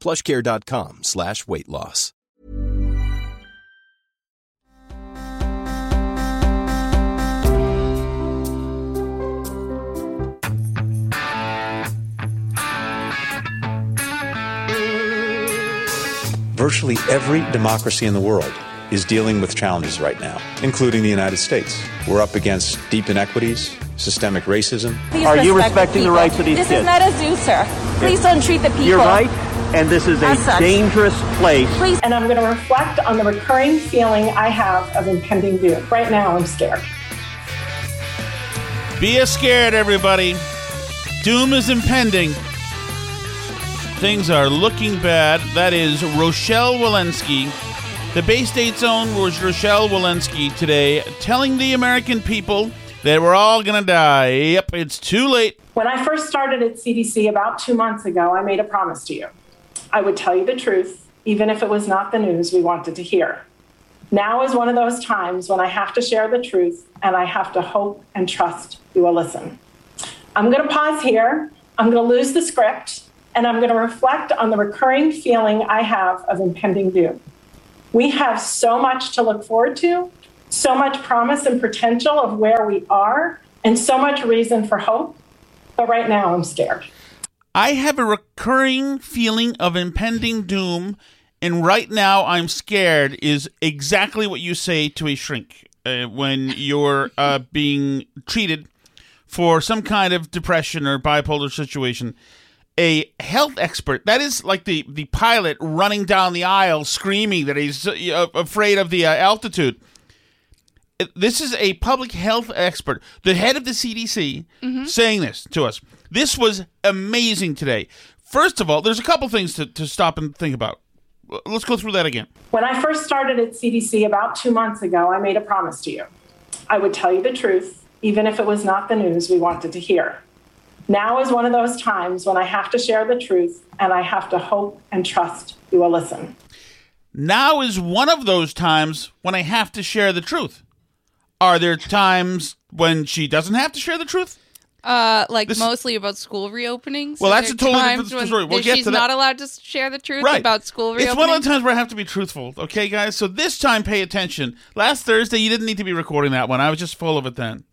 plushcare.com slash weight loss. Virtually every democracy in the world is dealing with challenges right now, including the United States. We're up against deep inequities, systemic racism. Please Are you respecting the rights of these this kids? is not a zoo, sir. Please don't treat the people. You're right, and this is a such. dangerous place. Please. and I'm going to reflect on the recurring feeling I have of impending doom. Right now, I'm scared. Be a scared, everybody. Doom is impending. Things are looking bad. That is Rochelle Walensky. The Bay State Zone was Rochelle Walensky today telling the American people that we're all going to die. Yep, it's too late. When I first started at CDC about two months ago, I made a promise to you. I would tell you the truth, even if it was not the news we wanted to hear. Now is one of those times when I have to share the truth and I have to hope and trust you will listen. I'm going to pause here. I'm going to lose the script and I'm going to reflect on the recurring feeling I have of impending doom. We have so much to look forward to, so much promise and potential of where we are, and so much reason for hope. But right now, I'm scared. I have a recurring feeling of impending doom, and right now I'm scared is exactly what you say to a shrink uh, when you're uh, being treated for some kind of depression or bipolar situation. A health expert, that is like the, the pilot running down the aisle screaming that he's uh, afraid of the uh, altitude. This is a public health expert, the head of the CDC, saying this to us. This was amazing today. First of all, there's a couple things to, to stop and think about. Let's go through that again. When I first started at CDC about two months ago, I made a promise to you. I would tell you the truth, even if it was not the news we wanted to hear. Now is one of those times when I have to share the truth and I have to hope and trust you will listen. Now is one of those times when I have to share the truth. Are there times when she doesn't have to share the truth? Uh, like This- mostly about school reopenings. Well, that's a totally times different when story. We'll get she's to that. not allowed to share the truth Right. about school reopenings. It's one of the times where I have to be truthful, okay, guys? So this time, pay attention. Last Thursday, you didn't need to be recording that one. I was just full of it then.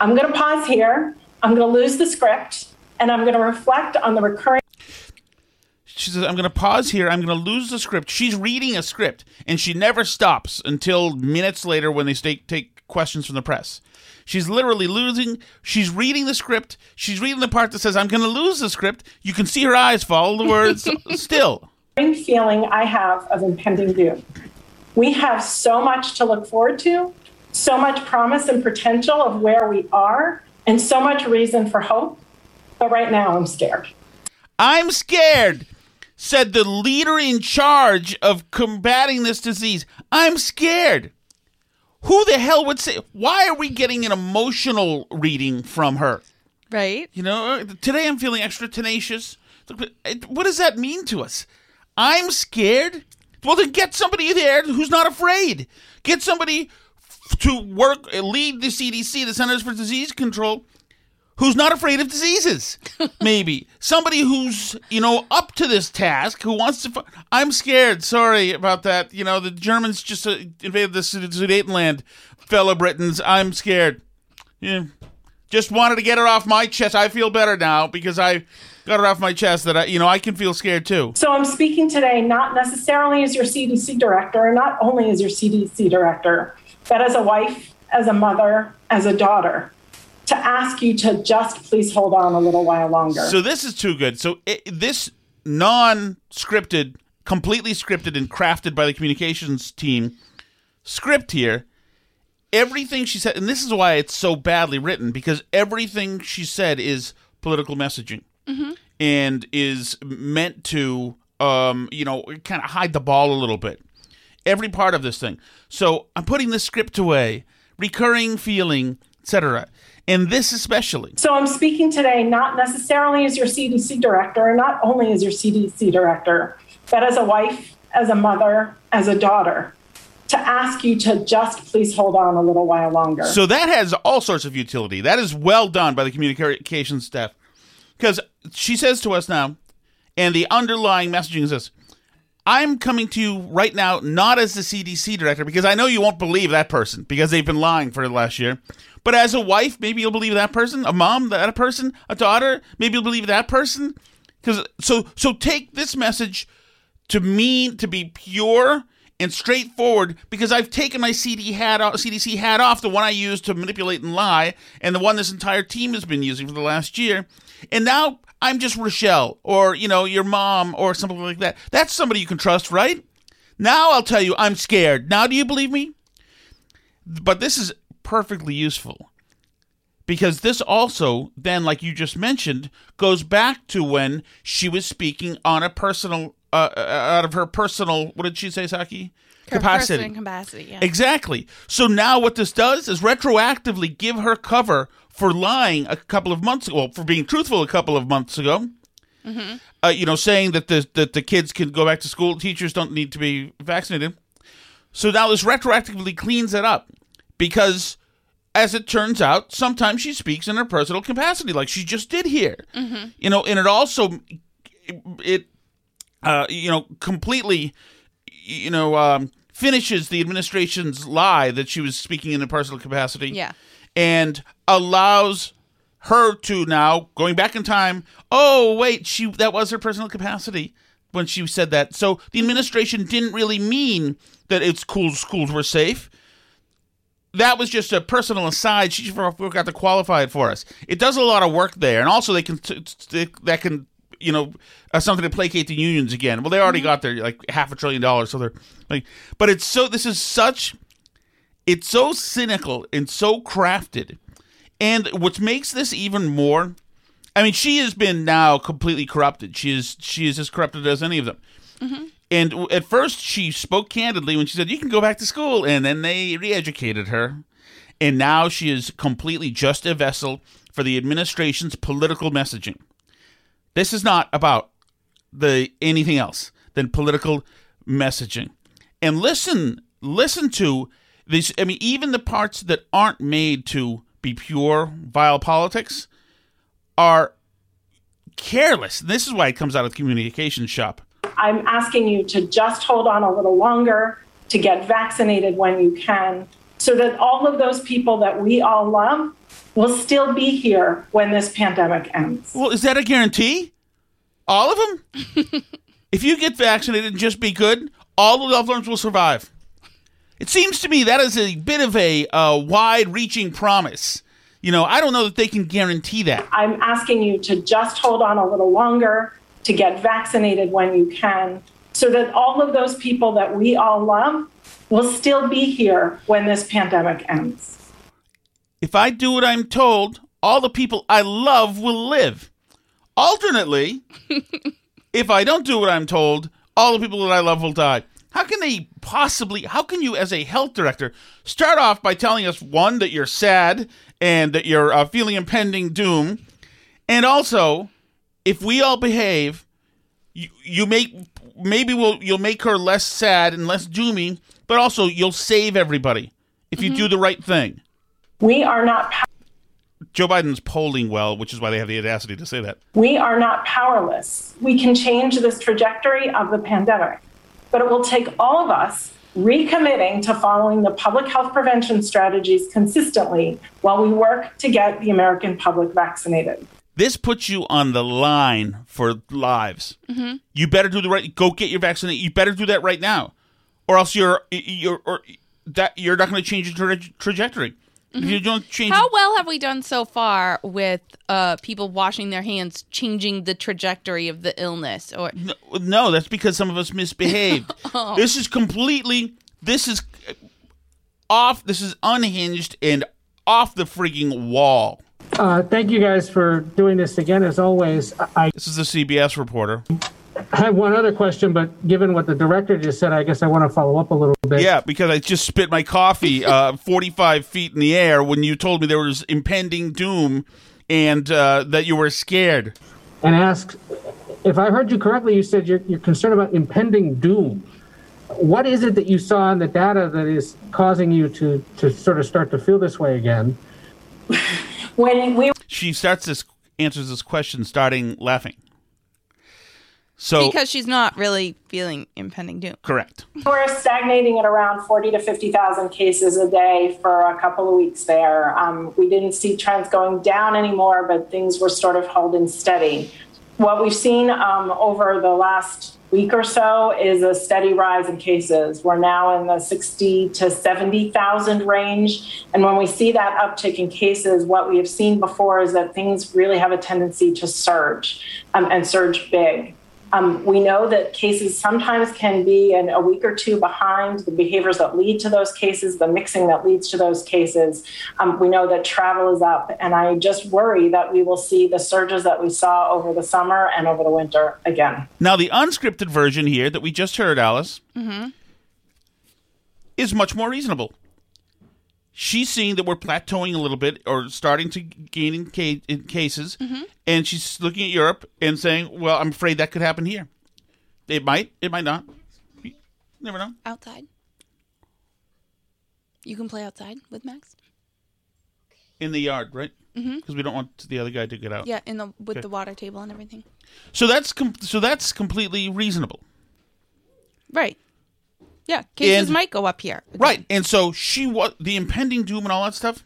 I'm going to pause here. I'm going to lose the script and I'm going to reflect on the recurring She says, I'm going to pause here. I'm going to lose the script. She's reading a script, and she never stops until minutes later when they stay, take questions from the press. She's literally losing. She's reading the script. She's reading the part that says, I'm going to lose the script. You can see her eyes follow the words still. feeling I have of impending doom. We have so much to look forward to, so much promise and potential of where we are, and so much reason for hope. But right now, I'm scared. I'm scared, said the leader in charge of combating this disease. I'm scared. Who the hell would say? Why are we getting an emotional reading from her? right? You know, uh, today I'm feeling extra tenacious. Look, but it- What does that mean to us? I'm scared. Well, then get somebody there who's not afraid. Get somebody to work, uh, lead the CDC, the Centers for Disease Control, who's not afraid of diseases. Maybe somebody who's you know up to this task, who wants to. I'm scared. Sorry about that. You know the Germans just uh, invaded the Sud- Sudetenland, fellow Britons. I'm scared. Yeah, just wanted to get it off my chest. I feel better now because I got it off my chest that I, you know, I can feel scared too. So I'm speaking today not necessarily as your CDC director, and not only as your CDC director, but as a wife, as a mother, as a daughter, to ask you to just please hold on a little while longer. So this is too good. So it, this non-scripted, completely scripted and crafted by the communications team script here, everything she said, and this is why it's so badly written because everything she said is political messaging and is meant to, um, you know, kind of hide the ball a little bit. Every part of this thing. So I'm putting the script away, recurring feeling, etc. And this especially. So I'm speaking today not necessarily as your CDC director, and not only as your CDC director, but as a wife, as a mother, as a daughter, to ask you to just please hold on a little while longer. So that has all sorts of utility. That is well done by the communication staff. Because she says to us now, and the underlying messaging is this I'm coming to you right now, not as the CDC director, because I know you won't believe that person because they've been lying for the last year. But as a wife, maybe you'll believe that person. A mom, that person. A daughter, maybe you'll believe that person. Because so so take this message to mean to be pure and straightforward because I've taken my CD hat off, CDC hat off, the one I used to manipulate and lie, and the one this entire team has been using for the last year. And now I'm just Rochelle or, you know, your mom or something like that. That's somebody you can trust, right? Now I'll tell you, I'm scared. Now do you believe me? But this is perfectly useful because this also then like you just mentioned goes back to when she was speaking on a personal uh, uh, out of her personal what did she say Psaki Her capacity, yeah. exactly so now what this does is retroactively give her cover for lying a couple of months ago well, for being truthful a couple of months ago Mhm. uh, you know saying that the that the kids can go back to school teachers don't need to be vaccinated so now this retroactively cleans it up because as it turns out, sometimes she speaks in her personal capacity, like she just did here. Mhm. You know, and it also it uh, you know completely you know um, finishes the administration's lie that she was speaking in a personal capacity. Yeah. and allows her to now going back in time. Oh wait, she that was her personal capacity when she said that. So the administration didn't really mean that it's cool schools were safe that was just a personal aside. She forgot to qualify it for us. It does a lot of work there, and also they can that can you know uh, something to placate the unions again. Well, they already got their like half a trillion dollars, so they're like, but it's so this is such it's so cynical and so crafted, and what makes this even more. I mean, she has been now completely corrupted. She is she is as corrupted as any of them. And at first, she spoke candidly when she said, You can go back to school. And then they re educated her. And now she is completely just a vessel for the administration's political messaging. This is not about the anything else than political messaging. And listen, listen to these. I mean, even the parts that aren't made to be pure vile politics are careless. This is why it comes out of the communications shop. I'm asking you to just hold on a little longer, to get vaccinated when you can, so that all of those people that we all love will still be here when this pandemic ends. Well, is that a guarantee? All of them? if you get vaccinated and just be good, all the loved ones will survive. It seems to me that is a bit of a uh, wide reaching promise. You know, I don't know that they can guarantee that. I'm asking you to just hold on a little longer, to get vaccinated when you can, so that all of those people that we all love will still be here when this pandemic ends. If I do what I'm told, all the people I love will live. Alternately, if I don't do what I'm told, all the people that I love will die. How can they possibly, how can you, as a health director, start off by telling us, one, that you're sad and that you're uh, feeling impending doom, and also, if we all behave, you, you make maybe will you'll make her less sad and less doomy, but also you'll save everybody if you do the right thing. We are not Joe Biden's polling well, which is why they have the audacity to say that. we are not powerless. We can change this trajectory of the pandemic, but it will take all of us recommitting to following the public health prevention strategies consistently while we work to get the American public vaccinated. This puts you on the line for lives. Mhm. You better do the right. Go get your vaccination. You better do that right now, or else you're you're or that you're not going to change your tra- trajectory. If you don't change, How well have we done so far with uh, people washing their hands, changing the trajectory of the illness? Or no, no, that's because some of us misbehaved. Oh. This is completely. This is off. This is unhinged and off the freaking wall. Uh, thank you guys for doing this again, as always. I, This is a CBS reporter. I have one other question, but given what the director just said, I guess I want to follow up a little bit. Yeah, because I just spit my coffee uh, 45 feet in the air when you told me there was impending doom and uh, that you were scared. And ask if I heard you correctly, you said you're, you're concerned about impending doom. What is it that you saw in the data that is causing you to, to sort of start to feel this way again? When we She starts this, answers this question starting laughing. So, because she's not really feeling impending doom. correct. We're stagnating at around 40 to 50,000 cases a day for a couple of weeks there. Um, we didn't see trends going down anymore, but things were sort of holding steady. What we've seen um, over the last week or so is a steady rise in cases. We're now in the 60 to 70,000 range. And when we see that uptick in cases, what we have seen before is that things really have a tendency to surge um, and surge big. Um, we know that cases sometimes can be in a week or two behind the behaviors that lead to those cases, the mixing that leads to those cases. Um, we know that travel is up, and I just worry that we will see the surges that we saw over the summer and over the winter again. Now, the unscripted version here that we just heard, Alice, Mm-hmm. is much more reasonable. She's seeing that we're plateauing a little bit or starting to gain in, ca- in cases, Mm-hmm. and she's looking at Europe and saying, "Well, I'm afraid that could happen here. It might. It might not. You never know." Outside. You can play outside with Max. In the yard, right? Mhm. Because we don't want the other guy to get out. Yeah, in the with Okay. the water table and everything. So that's com- so that's completely reasonable, Right. Yeah, cases And- might go up here. right? And so she what the impending doom and all that stuff,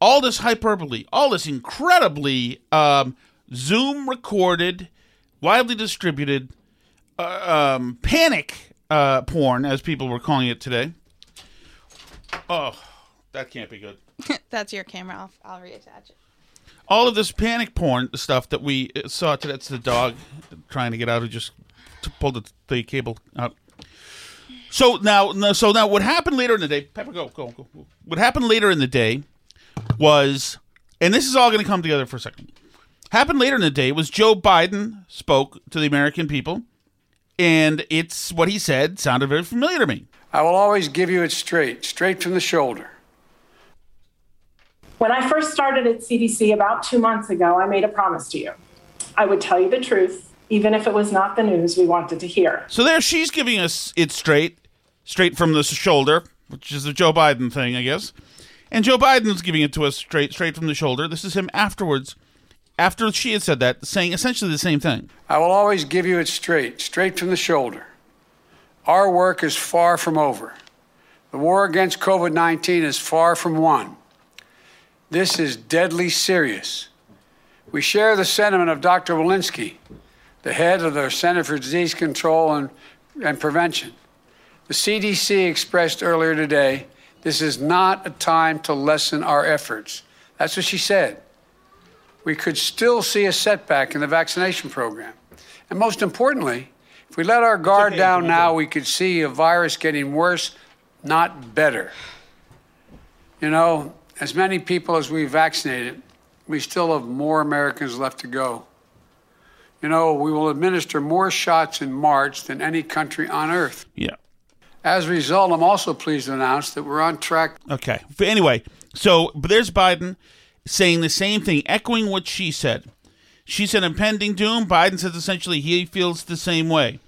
all this hyperbole, all this incredibly um, Zoom recorded, widely distributed uh, um, panic uh, porn, as people were calling it today. Oh, that can't be good. That's your camera. I'll, I'll reattach it. all of this panic porn stuff that we uh, saw today. That's the dog trying to get out who just pulled the, the cable out. So now, so now, what happened later in the day? Pepper, go, go, go. What happened later in the day was, and this is all going to come together for a second. Happened later in the day was Joe Biden spoke to the American people, and it's what he said sounded very familiar to me. I will always give you it straight, straight from the shoulder. When I first started at CDC about two months ago, I made a promise to you. I would tell you the truth, even if it was not the news we wanted to hear. So there, she's giving us it straight, straight from the shoulder, which is the Joe Biden thing, I guess. And Joe Biden's giving it to us straight, straight from the shoulder. This is him afterwards, after she had said that, saying essentially the same thing. I will always give you it straight, straight from the shoulder. Our work is far from over. The war against COVID 19 is far from won. This is deadly serious. We share the sentiment of Dr. Walensky, the head of the Center for Disease Control and, and Prevention. The CDC expressed earlier today this is not a time to lessen our efforts. That's what she said. We could still see a setback in the vaccination program. And most importantly, if we let our guard okay, down now, go. we could see a virus getting worse, not better. You know, as many people as we vaccinated, we still have more Americans left to go. You know, we will administer more shots in March than any country on earth. Yeah. As a result, I'm also pleased to announce that we're on track. Okay. But anyway, so but there's Biden saying the same thing, echoing what she said. She said impending doom. Biden says essentially he feels the same way.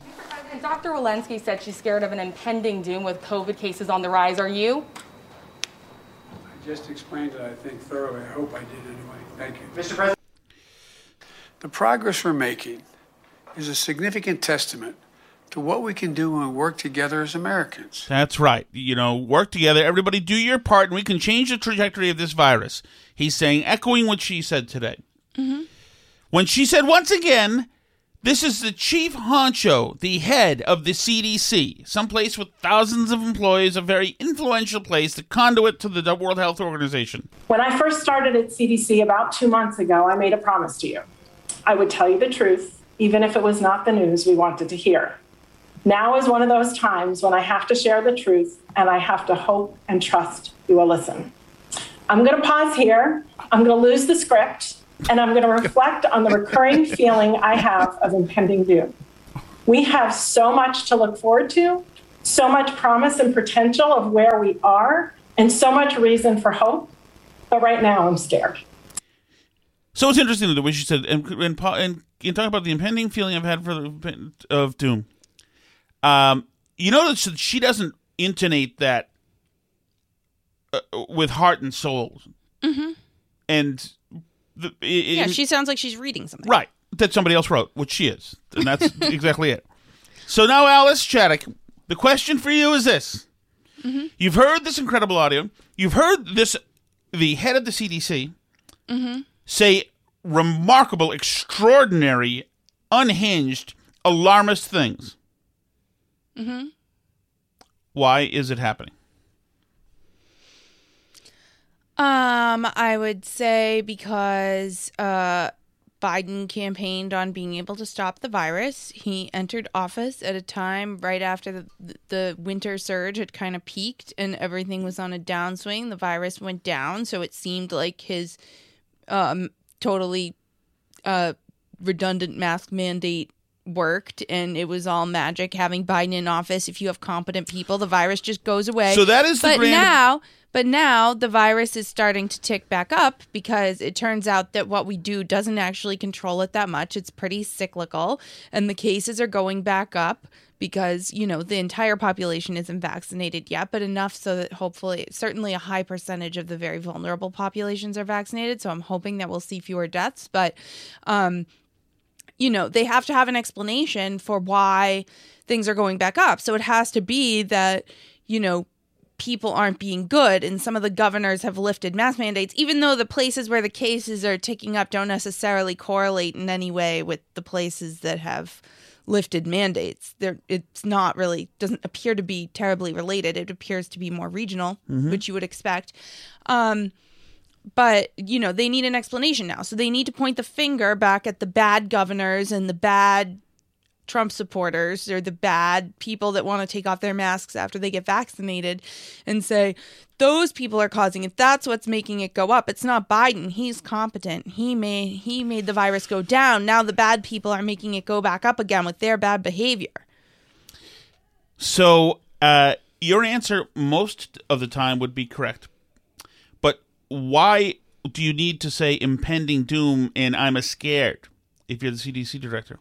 And Dr. Walensky said she's scared of an impending doom with COVID cases on the rise. Are you? I just explained it, I think, thoroughly. I hope I did anyway. Thank you. Mr. President. The progress we're making is a significant testament to what we can do when we work together as Americans. That's right. You know, work together. Everybody do your part, and we can change the trajectory of this virus. He's saying, echoing what she said today. Mm-hmm. When she said, once again, this is the chief honcho, the head of the CDC, someplace with thousands of employees, a very influential place, the conduit to the World Health Organization. When I first started at CDC about two months ago, I made a promise to you. I would tell you the truth, even if it was not the news we wanted to hear. Now is one of those times when I have to share the truth and I have to hope and trust you will listen. I'm going to pause here. I'm going to lose the script and I'm going to reflect on the recurring feeling I have of impending doom. We have so much to look forward to, so much promise and potential of where we are, and so much reason for hope. But right now, I'm scared. So it's interesting the way she said, and, and, and, and talking about the impending feeling I've had for the, of doom. Um, you notice that she doesn't intonate that uh, with heart and soul, Mm-hmm. and the, it, Yeah, she sounds like she's reading something. right that somebody else wrote, which she is, and that's exactly it. So now, Alice Chaddock, the question for you is this: Mm-hmm. You've heard this incredible audio. You've heard this, the head of the CDC Mm-hmm. say remarkable, extraordinary, unhinged, alarmist things. Mm-hmm. Why is it happening? Um, I would say because uh, Biden campaigned on being able to stop the virus. He entered office at a time right after the, the winter surge had kind of peaked and everything was on a downswing. The virus went down, so it seemed like his um, totally uh, redundant mask mandate worked and it was all magic having Biden in office. If you have competent people, the virus just goes away. So that is the but grand- now, but now the virus is starting to tick back up because it turns out that what we do doesn't actually control it that much. It's pretty cyclical and the cases are going back up because, you know, the entire population isn't vaccinated yet, but enough so that hopefully certainly a high percentage of the very vulnerable populations are vaccinated. So I'm hoping that we'll see fewer deaths, but um you know, they have to have an explanation for why things are going back up. So it has to be that, you know, people aren't being good and some of the governors have lifted mask mandates even though the places where the cases are ticking up don't necessarily correlate in any way with the places that have lifted mandates there it's not really doesn't appear to be terribly related it appears to be more regional Mhm. which you would expect um but you know they need an explanation now. So they need to point the finger back at the bad governors and the bad trump supporters or the bad people that want to take off their masks after they get vaccinated and say those people are causing it. That's what's making it go up. It's not biden. He's competent. He made he made the virus go down. Now the bad people are making it go back up again with their bad behavior. So uh, your answer most of the time would be correct, why do you need to say impending doom and I'm a scared if you're the CDC director?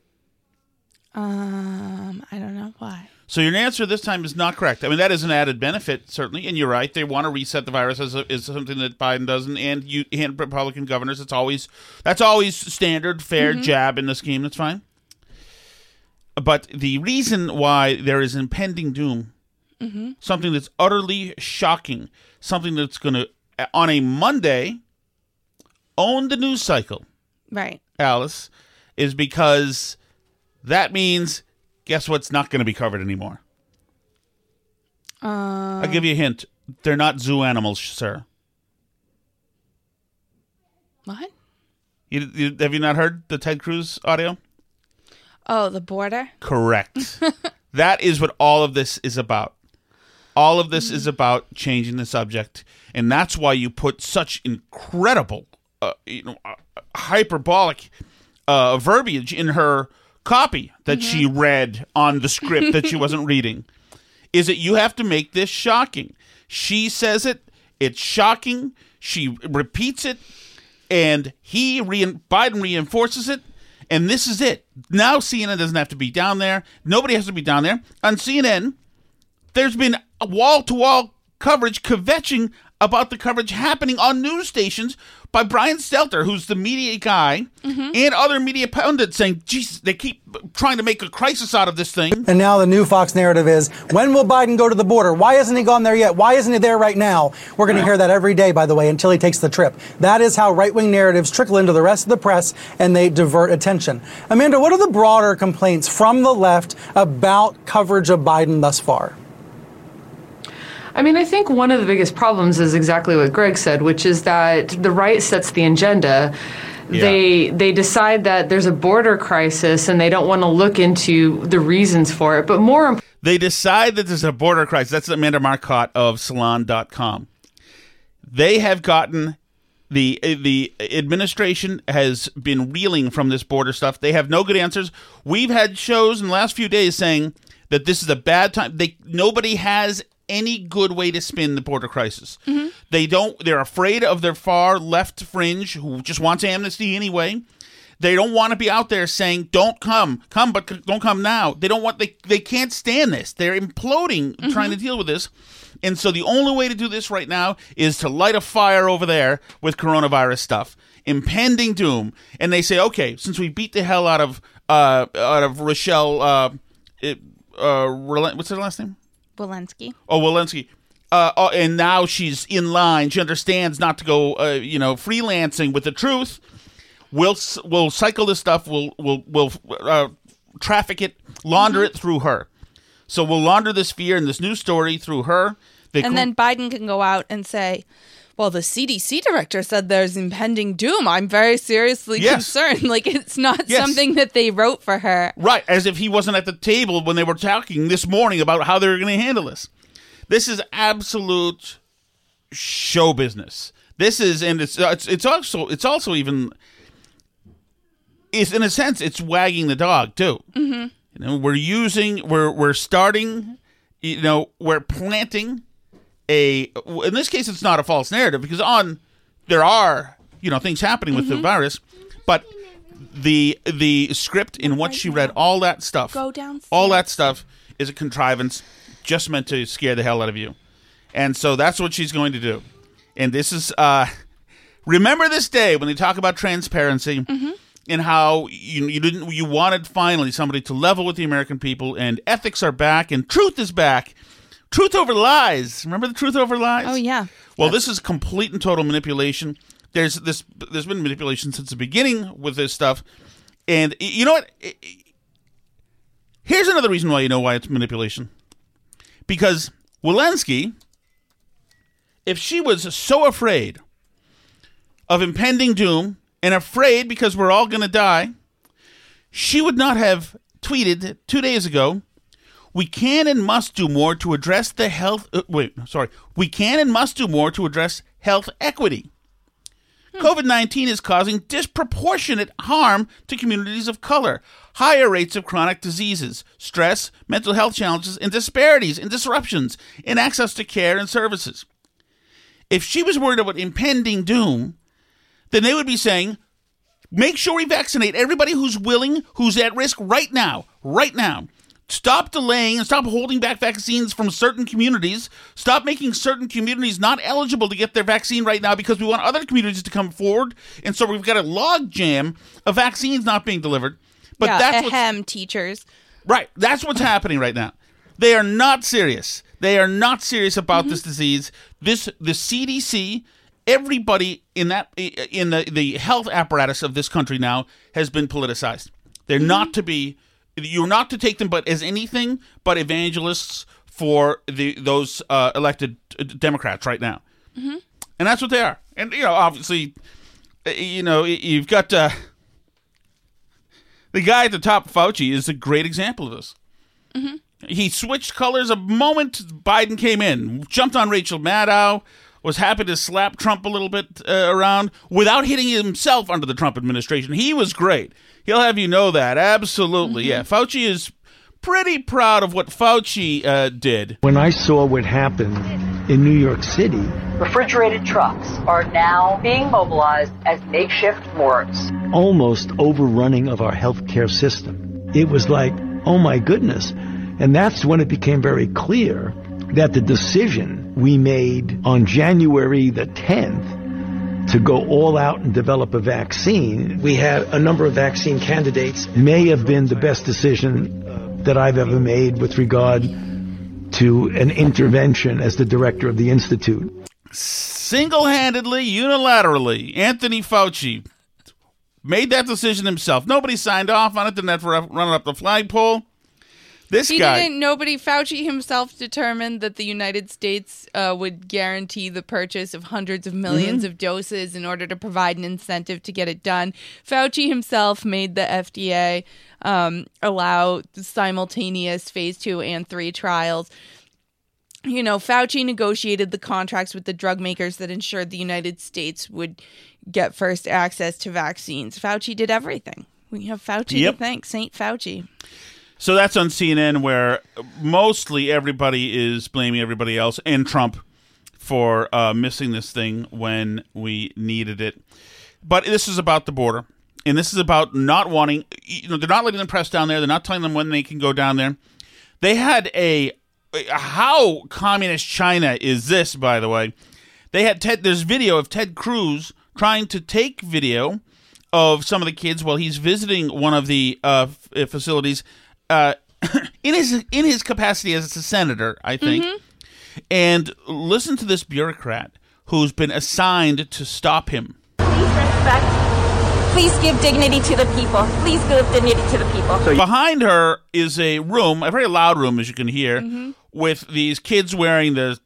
um i don't know why So your answer this time is not correct. I mean, that is an added benefit, certainly, and you're right. They want to reset the virus as a, is something that Biden doesn't, and you and Republican governors. It's always that's always standard, fair Mhm. jab in the scheme. That's fine. But the reason why there is impending doom, mm-hmm. something that's utterly shocking, something that's going to on a Monday own the news cycle, right Alice, is because that means guess what's not going to be covered anymore. um, I'll give you a hint. They're not zoo animals, sir. what You, you, have you not heard the Ted Cruz audio? oh the border Correct. that is what all of this is about. All of this is about changing the subject, and that's why you put such incredible, uh, you know, uh, hyperbolic uh, verbiage in her copy that she read on the script that she wasn't reading. Is that you have to make this shocking? She says it. It's shocking. She repeats it. and he rein Biden reinforces it. And this is it. Now CNN doesn't have to be down there. Nobody has to be down there. On CNN, there's been wall to wall coverage kvetching about the coverage happening on news stations by Brian Stelter, who's the media guy, mm-hmm. and other media pundits saying, Jesus, they keep trying to make a crisis out of this thing. And now the new Fox narrative is when will Biden go to the border? Why hasn't he gone there yet? Why isn't he there right now? We're going to hear that every day, by the way, until he takes the trip. That is how right wing narratives trickle into the rest of the press and they divert attention. Amanda, what are the broader complaints from the left about coverage of Biden thus far? I mean, I think one of the biggest problems is exactly what Greg said, which is that the right sets the agenda. Yeah. They they decide that there's a border crisis and they don't want to look into the reasons for it. But more imp- They decide that there's a border crisis. That's Amanda Marcotte of Salon.com. They have gotten the the administration has been reeling from this border stuff. They have no good answers. We've had shows in the last few days saying that this is a bad time. They nobody has any good way to spin the border crisis. They don't. They're afraid of their far left fringe who just wants amnesty anyway. They don't want to be out there saying, "Don't come, come, but c- don't come now." They don't want. They they can't stand this. They're imploding trying to deal with this. And so the only way to do this right now is to light a fire over there with coronavirus stuff, impending doom. And they say, okay, since we beat the hell out of uh out of Rochelle, uh, it, uh, what's her last name? Walensky. Oh, Walensky. Uh, oh, and now she's in line. She understands not to go, uh, you know, freelancing with the truth. We'll we'll cycle this stuff. We'll we'll we'll uh, traffic it, launder it through her. So we'll launder this fear and this new story through her. They and cr- then Biden can go out and say, well, the CDC director said there's impending doom. I'm very seriously Yes. concerned. Like, it's not Yes. something that they wrote for her. Right, as if he wasn't at the table when they were talking this morning about how they were going to handle this. This is absolute show business. This is, and it's it's, it's also it's also even, it's in a sense it's wagging the dog too. Mm-hmm. You know, we're using we're we're starting, you know, we're planting a. In this case, it's not a false narrative because on there are you know things happening with the Mhm. virus, but the the script in what she read, all that stuff, Go all that stuff is a contrivance just meant to scare the hell out of you, and so that's what she's going to do. And this is uh, remember this day when they talk about transparency and how you you didn't you wanted finally somebody to level with the American people and ethics are back and truth is back. Truth over lies. Remember the truth over lies? Oh, yeah. Well, this is complete and total manipulation. There's this. There's been manipulation since the beginning with this stuff, and you know what? Here's another reason why you know why it's manipulation. Because Walensky, if she was so afraid of impending doom and afraid because we're all going to die, she would not have tweeted two days ago we can and must do more to address the health. Uh, wait, sorry. We can and must do more to address health equity. COVID 19 is causing disproportionate harm to communities of color, higher rates of chronic diseases, stress, mental health challenges, and disparities and disruptions in access to care and services. If she was worried about impending doom, then they would be saying, make sure we vaccinate everybody who's willing, who's at risk right now, right now. Stop delaying and stop holding back vaccines from certain communities. Stop making certain communities not eligible to get their vaccine right now because we want other communities to come forward. And so we've got a log jam of vaccines not being delivered. But yeah, that's what's, ahem, teachers. right. That's what's happening right now. They are not serious. They are not serious about this mm-hmm. disease. This the CDC, everybody in that in the the health apparatus of this country now has been politicized. They're not mm-hmm. to be you're not to take them but as anything but evangelists for the those uh, elected uh, Democrats right now. Mhm. And that's what they are. And you know, obviously, uh, you know, you've got uh, the guy at the top, Fauci, is a great example of this. Mhm. He switched colors a moment Biden came in, jumped on Rachel Maddow, was happy to slap Trump a little bit uh, around without hitting himself under the Trump administration. He was great. He'll have you know that. Absolutely. Yeah. Fauci is pretty proud of what Fauci uh, did. When I saw what happened in New York City. Refrigerated trucks are now being mobilized as makeshift morgues. Almost overrunning of our healthcare system. It was like, oh my goodness. And that's when it became very clear that the decision we made on January the 10th to go all out and develop a vaccine, we had a number of vaccine candidates, may have been the best decision uh, that I've ever made with regard to an intervention as the director of the Institute. Single handedly, unilaterally, Anthony Fauci made that decision himself. Nobody signed off on it, didn't have to run it up the flagpole. This he guy. didn't. Nobody. Fauci himself determined that the United States uh, would guarantee the purchase of hundreds of 1000000s Mhm. of doses in order to provide an incentive to get it done. Fauci himself made the FDA um, allow simultaneous phase two and three trials. You know, Fauci negotiated the contracts with the drug makers that ensured the United States would get first access to vaccines. Fauci did everything. We have Fauci Yep. to thank, Saint Fauci. So that's on CNN, where mostly everybody is blaming everybody else and Trump for uh, missing this thing when we needed it. But this is about the border, and this is about not wanting. You know, they're not letting them press down there. They're not telling them when they can go down there. They had a how communist China is this, by the way? They had Ted. There's video of Ted Cruz trying to take video of some of the kids while he's visiting one of the uh, facilities uh, in his in his capacity as a senator, I think. And listen to this bureaucrat who's been assigned to stop him. Please Respect. Please give dignity to the people. Please give dignity to the people. Behind her is a room, a very loud room, as you can hear, with these kids wearing the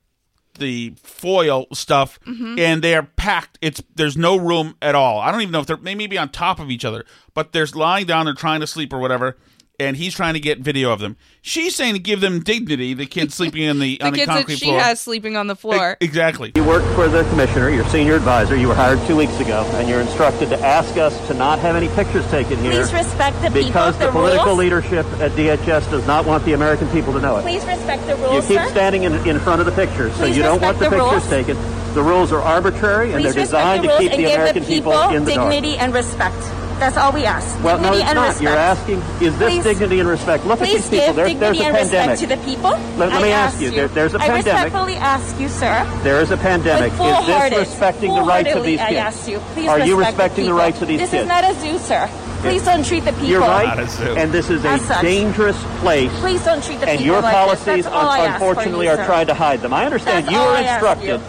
the foil stuff, Mhm. and they are packed. It's there's no room at all. I don't even know if they're they may be on top of each other, but they're lying down, they're trying to sleep or whatever. And he's trying to get video of them. She's saying to give them dignity. The kids sleeping in the, The on the kids that she floor. has sleeping on the floor. exactly. You work for the commissioner, your senior advisor. You were hired two weeks ago, and you're instructed to ask us to not have any pictures taken here. Please respect the people, because the the political rules. leadership at DHS does not want the American people to know it. Please respect the rules. You keep sir. standing in, in front of the pictures, so Please you don't want the, the pictures rules. taken. The rules are arbitrary, and Please they're respect designed the to rules keep and the give American the people, people in the dark. dignity and respect. That's all we ask. Well, no, it's and not. respect. You're asking, is this Please- dignity and respect? Look at these people. give There, there's a and pandemic. respect to the people. Let- let me ask you, there- there's a I pandemic. I respectfully ask you, sir. There is a pandemic. Is this respecting the rights of full-heartedly, these I ask you, please Are you respecting the people. rights of these this kids? is not a zoo, sir. Please don't treat the people. You're right, and this is a such. dangerous place. Please don't treat the and people And your like this. policies, That's all I ask unfortunately, you, are sir. trying to hide them. I understand That's you all were I ask instructed you.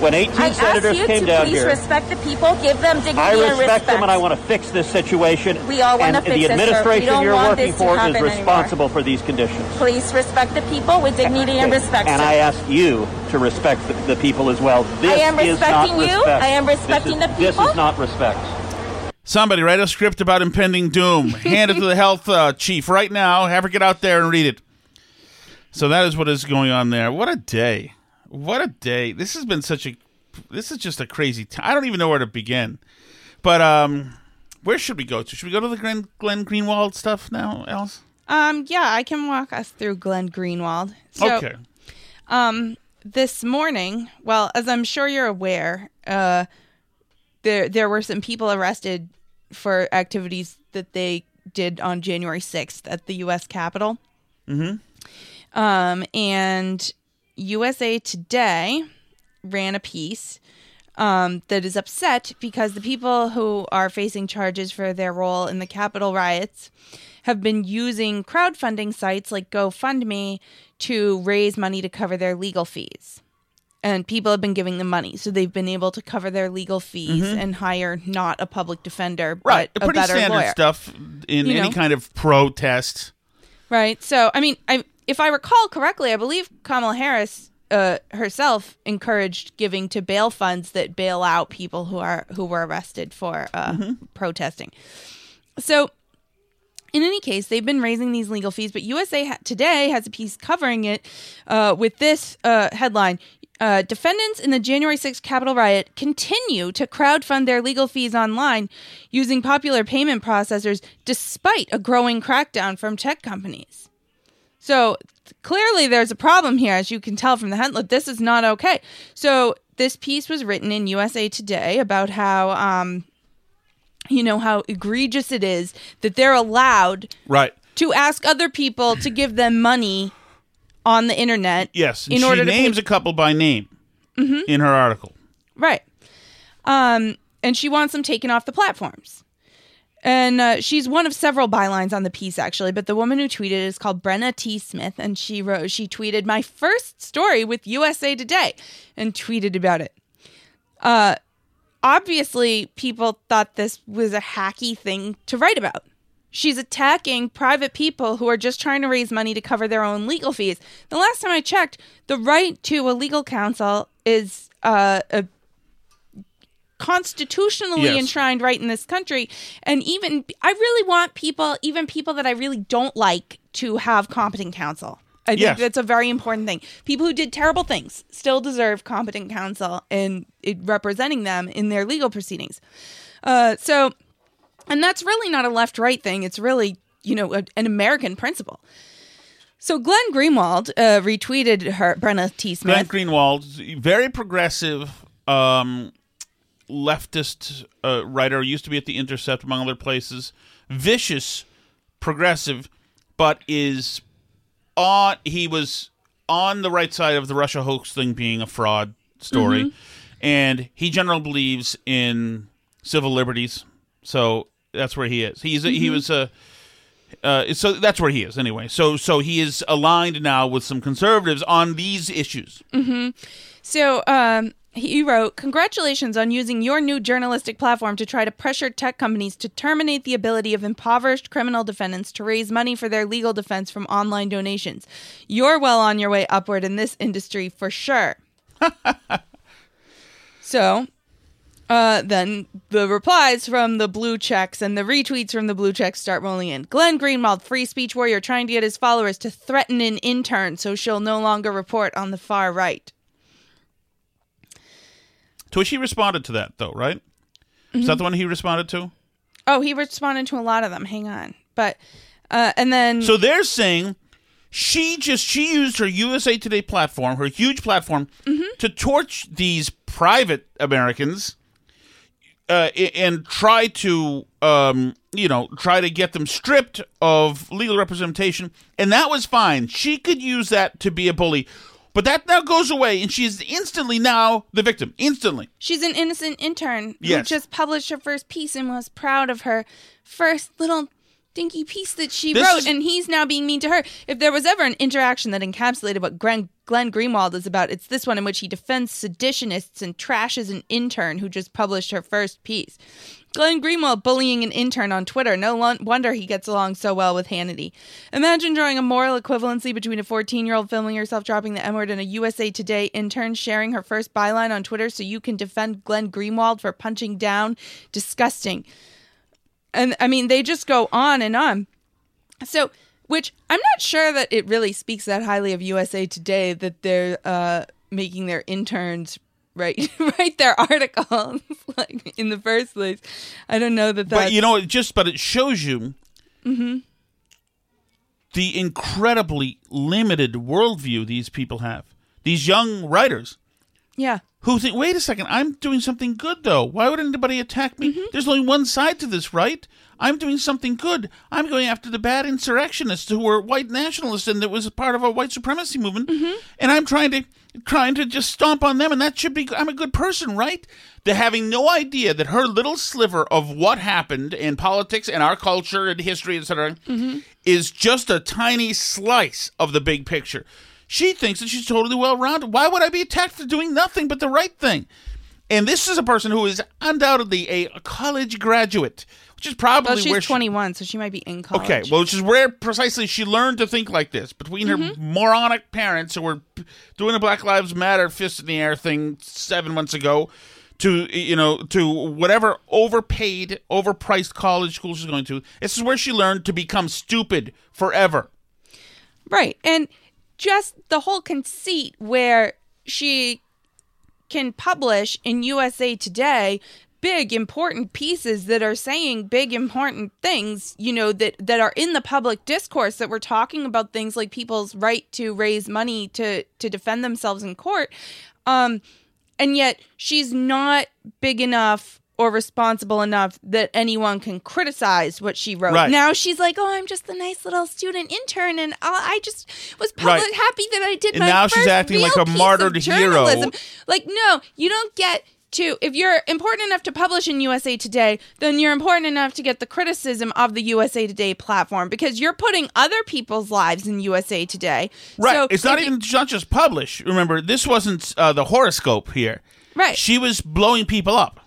When 18 I ask senators you came to down please here. respect the people, give them dignity I and respect respect. them, and I want to fix this situation. We all wanna and fix the it, sir. We administration don't you're want working this to for is happen anymore. responsible for these conditions. Please respect the people with dignity and respect. And sir. I ask you to respect the, the people as well. This I am is not respecting you. respect. I am This respecting is- the This is not respect. Somebody write a script about impending doom. Hand it to the health uh, chief right now. Have her get out there and read it. So that is what is going on there. What a day! What a day! This has been such a. This is just a crazy time. I don't even know where to begin. But um, where should we go to? Should we go to the Glenn, Glenn Greenwald stuff now, Alice? Um, yeah, I can walk us through Glenn Greenwald. So, okay. Um, this morning, well, as I'm sure you're aware, uh, there there were some people arrested for activities that they did on January 6th at the U.S. Capitol. Mm-hmm. Um, and USA Today ran a piece um, that is upset because the people who are facing charges for their role in the Capitol riots have been using crowdfunding sites like GoFundMe to raise money to cover their legal fees. And people have been giving them money, so they've been able to cover their legal fees Mhm. and hire not a public defender, Right. but a Pretty standard lawyer. stuff in You any know. kind of protest. Right. So, I mean, I if I recall correctly, I believe Kamala Harris uh, herself encouraged giving to bail funds that bail out people who are who were arrested for uh, protesting. So, in any case, they've been raising these legal fees, but USA ha- Today has a piece covering it uh, with this uh, headline. Uh, defendants in the January 6th Capitol riot continue to crowdfund their legal fees online using popular payment processors despite a growing crackdown from tech companies. So clearly there's a problem here, as you can tell from the headline. This is not okay. So this piece was written in USA Today about how, um, you know, how egregious it is that they're allowed Right. to ask other people to give them money on the internet. Yes. In she order to names pay- a couple by name Mhm. in her article. Right. Um, and she wants them taken off the platforms. And uh, she's one of several bylines on the piece, actually. But the woman who tweeted is called Brenna T. Smith, and she wrote, she tweeted my first story with USA Today, and tweeted about it. Uh, obviously, people thought this was a hacky thing to write about. She's attacking private people who are just trying to raise money to cover their own legal fees. The last time I checked, the right to a legal counsel is uh, a constitutionally Yes. enshrined right in this country. And even, I really want people, even people that I really don't like, to have competent counsel. I think Yes. that's a very important thing. People who did terrible things still deserve competent counsel and it representing them in their legal proceedings. Uh, so, and that's really not a left right thing. It's really, you know, a, an American principle. So Glenn Greenwald uh, retweeted her, Brenna T. Smith. Glenn Greenwald, very progressive, um, leftist uh, writer, used to be at the Intercept, among other places. Vicious, progressive, but is on. He was on the right side of the Russia hoax thing being a fraud story, Mhm. and he generally believes in civil liberties. So that's where he is. He's a, he Mhm. was a. Uh, so that's where he is anyway. So so he is aligned now with some conservatives on these issues. hmm So um, he wrote, Congratulations on using your new journalistic platform to try to pressure tech companies to terminate the ability of impoverished criminal defendants to raise money for their legal defense from online donations. You're well on your way upward in this industry for sure. so. Uh, then the replies from the blue checks and the retweets from the blue checks start rolling in. Glenn Greenwald, free speech warrior, trying to get his followers to threaten an intern so she'll no longer report on the far right. To which he responded to that, though, right? Is Mhm. that the one he responded to? Oh, he responded to a lot of them. Hang on, but uh, and then So they're saying she just she used her USA Today platform, her huge platform, to torch these private Americans uh, and try to um, you know try to get them stripped of legal representation, and that was fine. She could use that to be a bully. But that now goes away, and she is instantly now the victim. Instantly. she's an innocent intern Yes. who just published her first piece and was proud of her first little dinky piece that she This wrote, is- and he's now being mean to her. If there was ever an interaction that encapsulated what Glenn, Glenn Greenwald is about, it's this one in which he defends seditionists and trashes an intern who just published her first piece. Glenn Greenwald bullying an intern on Twitter. No wonder he gets along so well with Hannity. Imagine drawing a moral equivalency between a 14 year old filming herself dropping the M word and a USA Today intern sharing her first byline on Twitter so you can defend Glenn Greenwald for punching down. Disgusting. And I mean, they just go on and on. So, which I'm not sure that it really speaks that highly of USA Today that they're uh, making their interns write write their articles like in the first place. I don't know that. That's, But you know, it just but it shows you hmm the incredibly limited worldview these people have. These young writers Yeah. who think, wait a second, I'm doing something good though. Why would anybody attack me? Mm-hmm. There's only one side to this, right? I'm doing something good. I'm going after the bad insurrectionists who were white nationalists and that was part of a white supremacy movement. Mm-hmm. And I'm trying to trying to just stomp on them and that should be I'm a good person, right? They're having no idea that her little sliver of what happened in politics and our culture and history, etc Mm-hmm. is just a tiny slice of the big picture. She thinks that she's totally well rounded. Why would I be attacked for doing nothing but the right thing? And this is a person who is undoubtedly a college graduate, which is probably Well, she's where she, 21, so she might be in college. Okay, well, which is where precisely she learned to think like this between her Mm-hmm. moronic parents who were doing a Black Lives Matter fist in the air thing seven months ago, to you know to whatever overpaid, overpriced college school she's going to. This is where she learned to become stupid forever. Right. And just the whole conceit where she can publish in USA Today big important pieces that are saying big important things you know that that are in the public discourse that we're talking about things like people's right to raise money to to defend themselves in court. Um and yet she's not big enough or responsible enough that anyone can criticize what she wrote. Right. Now she's like, "Oh, I'm just the nice little student intern, and I I just was public Right. happy that I did And my now she's acting like a martyred hero. journalism." Like, no, you don't get to if you're important enough to publish in USA Today, then you're important enough to get the criticism of the USA Today platform because you're putting other people's lives in USA Today. Right. So it's not you- even it's not just publish. Remember, this wasn't uh, the horoscope here. Right. She was blowing people up.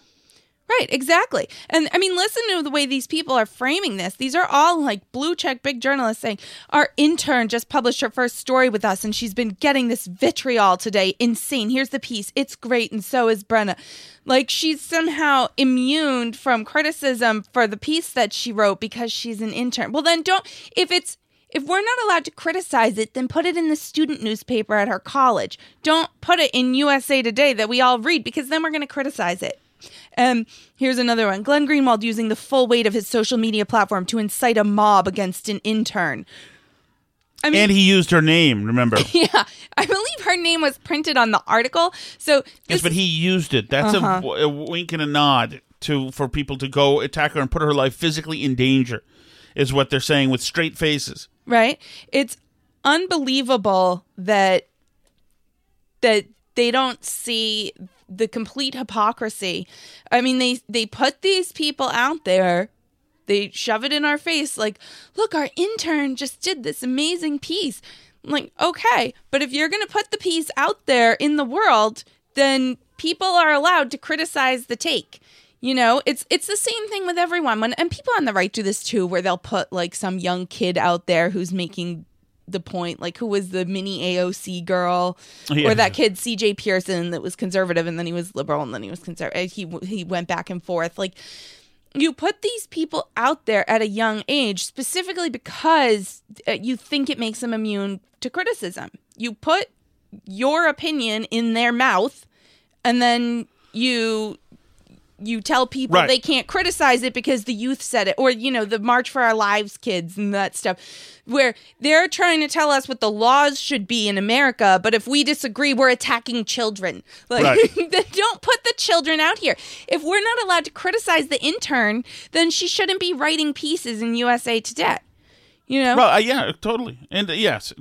Right, exactly. And I mean, listen to the way these people are framing this. These are all like blue check big journalists saying, Our intern just published her first story with us and she's been getting this vitriol today. Insane. Here's the piece. It's great. And so is Brenna. Like she's somehow immune from criticism for the piece that she wrote because she's an intern. Well, then don't, if it's, if we're not allowed to criticize it, then put it in the student newspaper at her college. Don't put it in USA Today that we all read because then we're going to criticize it. Um, here's another one. Glenn Greenwald using the full weight of his social media platform to incite a mob against an intern. I mean, and he used her name, remember? yeah, I believe her name was printed on the article. So yes, but he used it. That's a Uh-huh. w- a, wink and a nod to for people to go attack her and put her life physically in danger, is what they're saying with straight faces. right? It's unbelievable that that they don't see the complete hypocrisy. I mean, they they put these people out there. They shove it in our face like, "Look, our intern just did this amazing piece." I'm like, "Okay, but if you're going to put the piece out there in the world, then people are allowed to criticize the take." You know, it's it's the same thing with everyone. When and people on the right do this too, where they'll put like some young kid out there who's making the point, like who was the mini AOC girl, Yeah. or that kid CJ Pearson that was conservative and then he was liberal and then he was conservative. He he went back and forth. Like you put these people out there at a young age specifically because uh, you think it makes them immune to criticism. You put your opinion in their mouth and then you you tell people Right. they can't criticize it because the youth said it or you know the march for our lives kids and that stuff where they're trying to tell us what the laws should be in america but if we disagree we're attacking children. Like Right. don't put the children out here. If we're not allowed to criticize the intern then she shouldn't be writing pieces in usa today you know? Well, uh, yeah, totally, and uh, yes,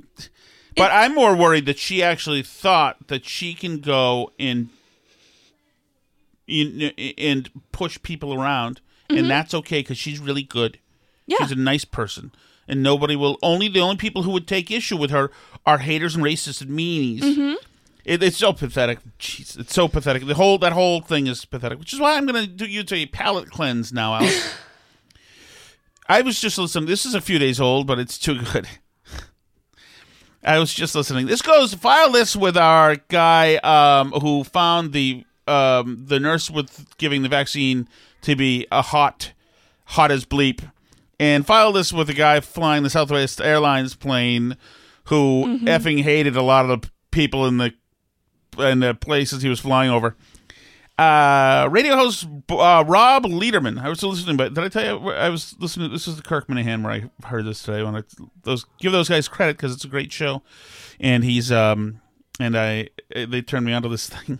but I'm more worried that she actually thought that she can go and in, and push people around, Mhm. and that's okay because she's really good. Yeah. she's a nice person, and nobody will. Only the only people who would take issue with her are haters and racists and meanies. Mhm. It, it's so pathetic. Jeez, it's so pathetic. The whole that whole thing is pathetic, which is why I'm going to do you to a palate cleanse now, Alex. I was just listening. This is a few days old, but it's too good. I was just listening. This goes file this with our guy um, who found the um, the nurse with giving the vaccine to be a hot, hot as bleep, and file this with a guy flying the Southwest Airlines plane who Mm-hmm. effing hated a lot of the people in the in the places he was flying over. Uh, radio host uh, Rob Lederman. I was listening, but did I tell you I was listening? This is the Kirk Minihane where I heard this today. I want to those give those guys credit because it's a great show, and he's um and I they turned me onto this thing.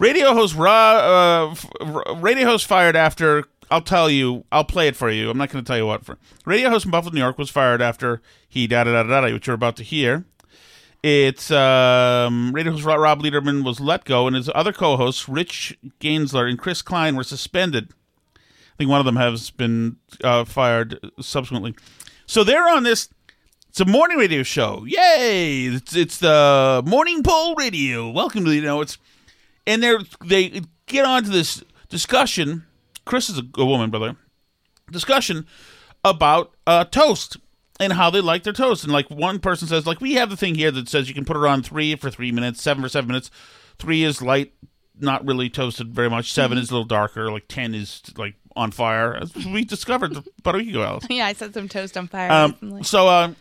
Radio host Ra, uh, radio host fired after. I'll tell you. I'll play it for you. I'm not going to tell you what for. Radio host in Buffalo, New York, was fired after he da da da da da, which you're about to hear. It's um, radio host Rob Lederman was let go, and his other co-hosts Rich Gaenzler and Chris Klein were suspended. I think one of them has been uh, fired subsequently. So they're on this. It's a morning radio show. Yay! It's, it's the morning poll radio. Welcome to you know it's and they're they get onto this discussion. Chris is a, a woman, by the way. Discussion about uh, toast and how they like their toast. And like one person says, like we have the thing here that says you can put it on three for three minutes, seven for seven minutes. Three is light, not really toasted very much. 7 is a little darker. Like ten is like on fire, as we discovered about a week ago. Alice. yeah i set some toast on fire Um, recently. so, uh,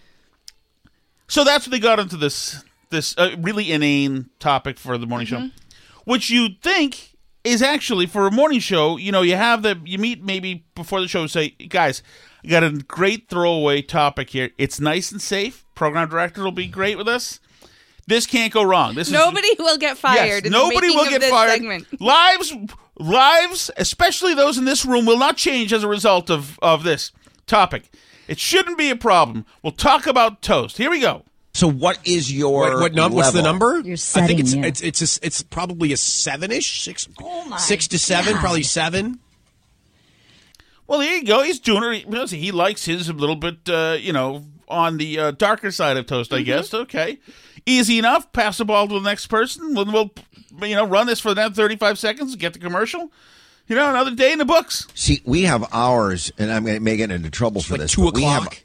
so that's what they got into this this uh, really inane topic for the morning show, which you'd think is actually for a morning show. You know, you have the you meet maybe before the show. Say, guys, I got a great throwaway topic here. It's nice and safe. Program director will be great with us. This can't go wrong. This is Nobody will get fired. Yes, nobody will get fired. Segment. Lives, lives, especially those in this room, will not change as a result of of this topic. It shouldn't be a problem. We'll talk about toast. Here we go. So what is your What, what num- What's the number? Your I setting, think it's yeah. it's it's a, it's probably a seven ish, six Oh six to seven, God. probably seven. Well, there you go. He's doing it. because He likes his a little bit, uh, you know, on the uh, darker side of toast, I guess. Okay. Easy enough. Pass the ball to the next person. We'll, we'll, you know, run this for the next 35 seconds, get the commercial. You know, another day in the books. See, we have ours, and I'm going to may get into trouble for like this. two but we have- o'clock?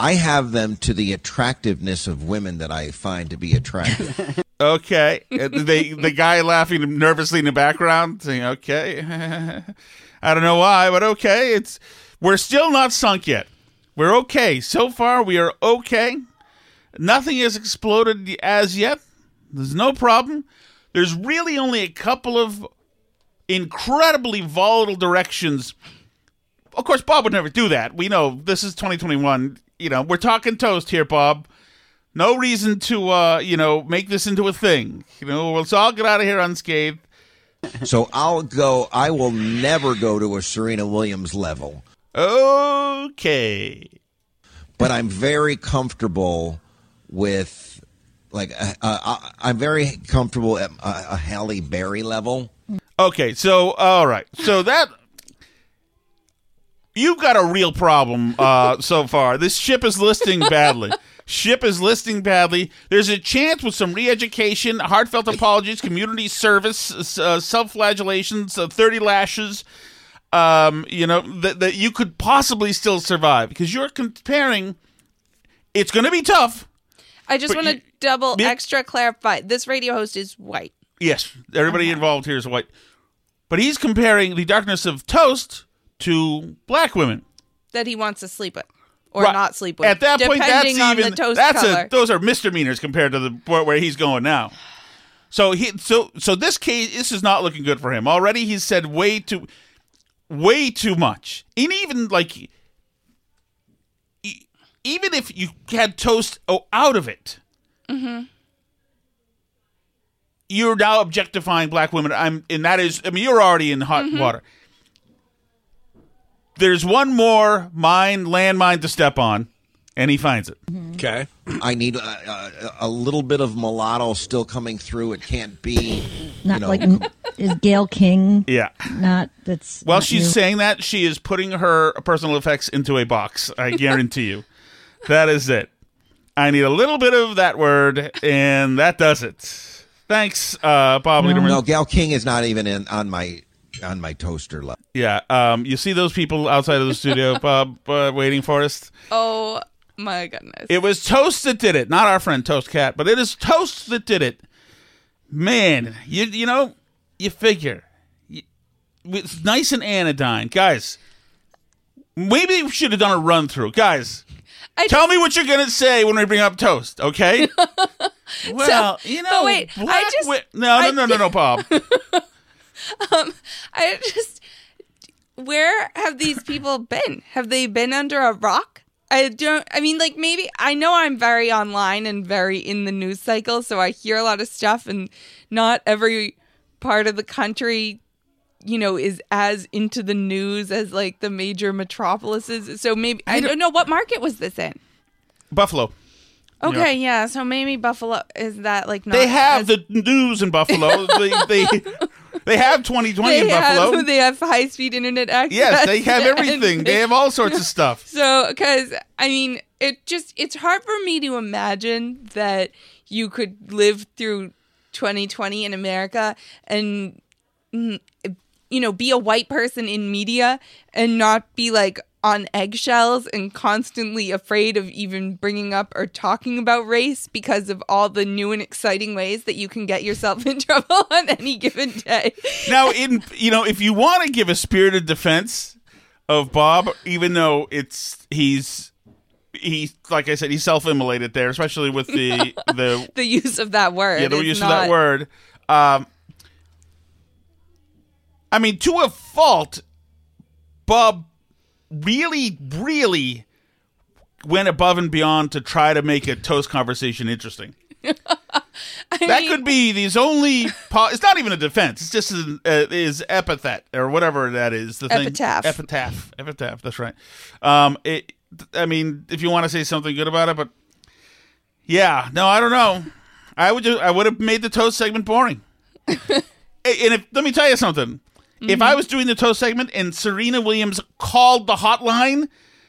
I have them to the attractiveness of women that I find to be attractive. Okay. Uh, they, the guy laughing nervously in the background, saying, okay. I don't know why, but okay. It's We're still not sunk yet. We're okay. So far, we are okay. Nothing has exploded as yet. There's no problem. There's really only a couple of incredibly volatile directions. Of course, Bob would never do that. We know this is 2021. You know, we're talking toast here, Bob. No reason to, uh, you know, make this into a thing. You know, let's all get out of here unscathed. so I'll go. I will never go to a Serena Williams level, Okay. but I'm very comfortable with, like, uh, uh, I'm very comfortable at a, a Halle Berry level. Okay, so all right, so that you've got a real problem uh, so far. This ship is listing badly. ship is listing badly. There's a chance with some re-education, heartfelt apologies, community service, uh, self-flagellations, uh, thirty lashes. Um, you know that that you could possibly still survive because you're comparing. It's going to be tough. I just want to double Yeah. extra clarify. This radio host is white. Yes, everybody involved here is white. But he's comparing the darkness of toast to black women. that he wants to sleep with or Right. not sleep with. At that point, that's depending on even the toast that's color. a those are misdemeanors compared to the point where he's going now. So he so so this case this is not looking good for him. Already he's said way too way too much. And even like even if you had toast oh, out of it, mm-hmm. you're now objectifying black women. I'm and that is I mean you're already in hot Mm-hmm. water. There's one more mine landmine to step on, and he finds it. Okay. I need a, a, a little bit of mulatto still coming through. It can't be, Not you know, like is Gayle King. Yeah. Not that's. Well, not she's you. saying that she is putting her personal effects into a box. I guarantee you. That is it. I need a little bit of that word, and that does it. Thanks, uh, Bob Lederman. No, Gayle King is not even in on my on my toaster level. Yeah, um, you see those people outside of the studio, Bob, uh, waiting for us. Oh my goodness. It was Toast that did it, not our friend Toast Cat, but it is Toast that did it. Man, you you know, you figure you, it's nice and anodyne, guys. Maybe we should have done a run through, guys. tell me what you're gonna say when we bring up Toast, okay? well, you know, but wait, I just wi- no, no, no, no, no, Bob. um, I just where have these people been? Have they been under a rock? I don't. I mean, like maybe I know I'm very online and very in the news cycle, so I hear a lot of stuff, and not every part of the country, you know, is as into the news as like the major metropolises. So maybe I don't know what market was this in. Buffalo. Okay, Yeah. So maybe Buffalo is that like not They have as- the news in Buffalo. they, they they have 2020 they in Buffalo. they have high speed internet access. Yes, they have everything. They have all sorts of stuff. So, because I mean, it just it's hard for me to imagine that you could live through 2020 in America and mm, you know be a white person in media and not be like on eggshells and constantly afraid of even bringing up or talking about race because of all the new and exciting ways that you can get yourself in trouble on any given day. Now, in you know, if you want to give a spirited defense of Bob, even though it's he's he like I said, he's self-immolated there, especially with the the the use of that word. yeah the use not- of that word. Um, I mean, to a fault, Bob really, really went above and beyond to try to make a toast conversation interesting. that could be his only. Po- it's not even a defense. It's just an, uh, his epithet or whatever that is. The thing- Epitaph. Epitaph. Epitaph. That's right. Um, it. I mean, if you want to say something good about it, but yeah, no, I don't know. I would. Just, I would have made the toast segment boring. and if let me tell you something. If I was doing the toast segment and Serena Williams called the hotline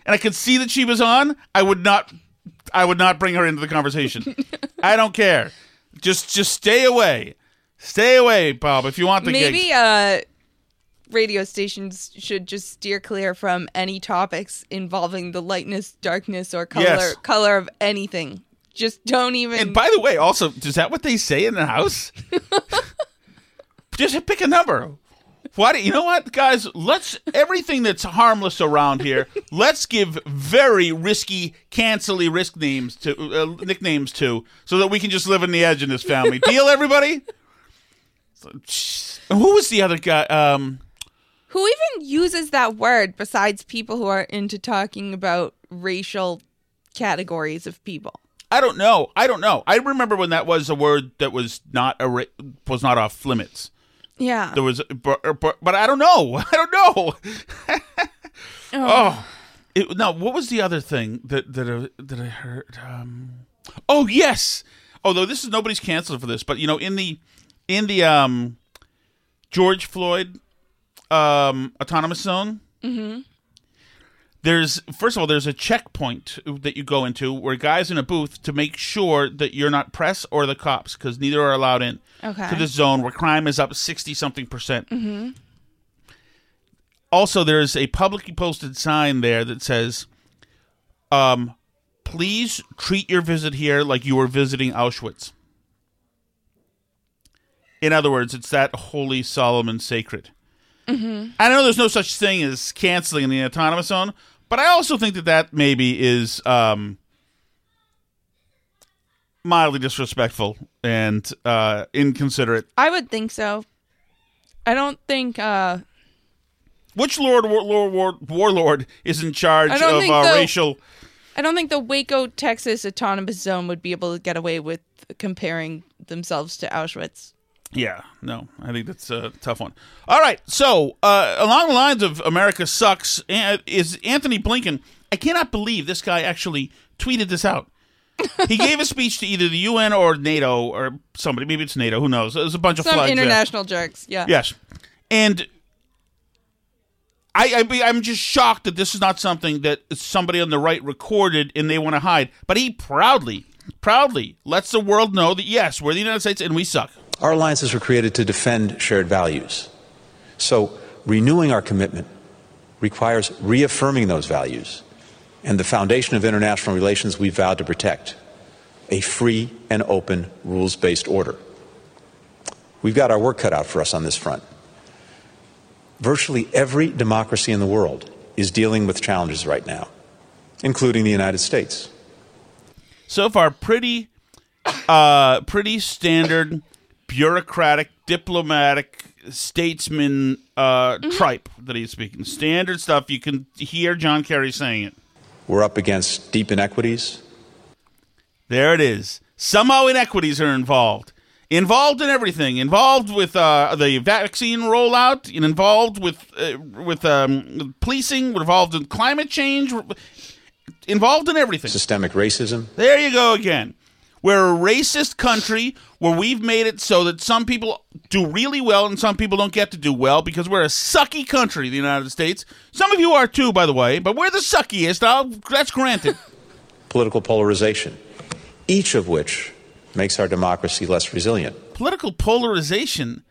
and I could see that she was on, I would not I would not bring her into the conversation. I don't care. Just just stay away. Stay away, Bob, if you want the Maybe gig. uh, radio stations should just steer clear from any topics involving the lightness, darkness, or color Yes. color of anything. Just don't even. And by the way, also, is that what they say in the house? Just pick a number. Why do you know what, guys? Let's everything that's harmless around here. Let's give very risky, cancelly risk names to uh, nicknames to, so that we can just live in the edge in this family. Deal, everybody. Who was the other guy? Um, Who even uses that word besides people who are into talking about racial categories of people? I don't know. I don't know. I remember when that was a word that was not a ri- was not off limits. Yeah. There was, but, but, but I don't know. I don't know. oh, it, no. What was the other thing that that uh, that I heard? Um, oh yes. Although this is nobody's canceled for this, but you know, in the in the um, George Floyd um, autonomous zone, Mm-hmm. There's first of all there's a checkpoint that you go into where guys in a booth to make sure that you're not press or the cops because neither are allowed in Okay. to this zone where crime is up 60 something percent Mm-hmm. also there's a publicly posted sign there that says um please treat your visit here like you were visiting auschwitz in other words it's that holy solemn and sacred Mm-hmm. I know there's no such thing as canceling in the autonomous zone, but I also think that that maybe is um, mildly disrespectful and uh, inconsiderate. I would think so. I don't think. uh Which Lord war, Lord war, warlord is in charge of uh, the- racial? I don't think the Waco, Texas autonomous zone would be able to get away with comparing themselves to Auschwitz. Yeah, no, I think that's a tough one. All right, so uh, along the lines of America sucks uh, is Antony Blinken. I cannot believe this guy actually tweeted this out. he gave a speech to either the UN or NATO or somebody. Maybe it's NATO. Who knows? There's a bunch of Some flags there. international jerks. Yeah. Yes, and I, I I'm just shocked that this is not something that somebody on the right recorded and they want to hide. But he proudly, proudly lets the world know that yes, we're the United States and we suck. Our alliances were created to defend shared values. So, renewing our commitment requires reaffirming those values and the foundation of international relations we vowed to protect a free and open, rules based order. We've got our work cut out for us on this front. Virtually every democracy in the world is dealing with challenges right now, including the United States. so far pretty uh pretty standard bureaucratic diplomatic statesman uh tripe that he's speaking. Standard stuff. You can hear john kerry saying it. We're up against deep inequities, there it is. Somehow inequities are involved. Involved in everything. Involved with uh the vaccine rollout. Involved with uh, with um policing. Involved in climate change. Involved in everything. Systemic racism, There you go again. We're a racist country where we've made it so that some people do really well and some people don't get to do well because we're a sucky country, the United States. Some of you are too, by the way, but we're the suckiest. I'll, that's granted. political polarization, each of which makes our democracy less resilient. Political polarization.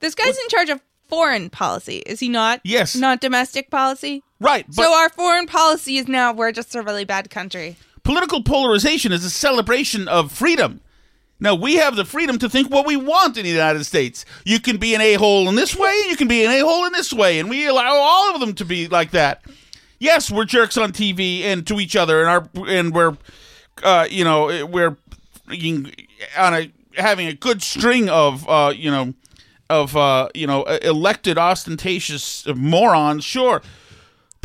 This guy's in charge of foreign policy, is he not? Yes. Not domestic policy? Right. so our foreign policy is now we're just a really bad country. Political polarization is a celebration of freedom. Now, we have the freedom to think what we want in the United States. You can be an a hole in this way, you can be an a hole in this way, and we allow all of them to be like that. Yes, we're jerks on TV and to each other, and our and we're, uh, you know, we're on a having a good string of, uh, you know, of uh, you know elected ostentatious morons, sure.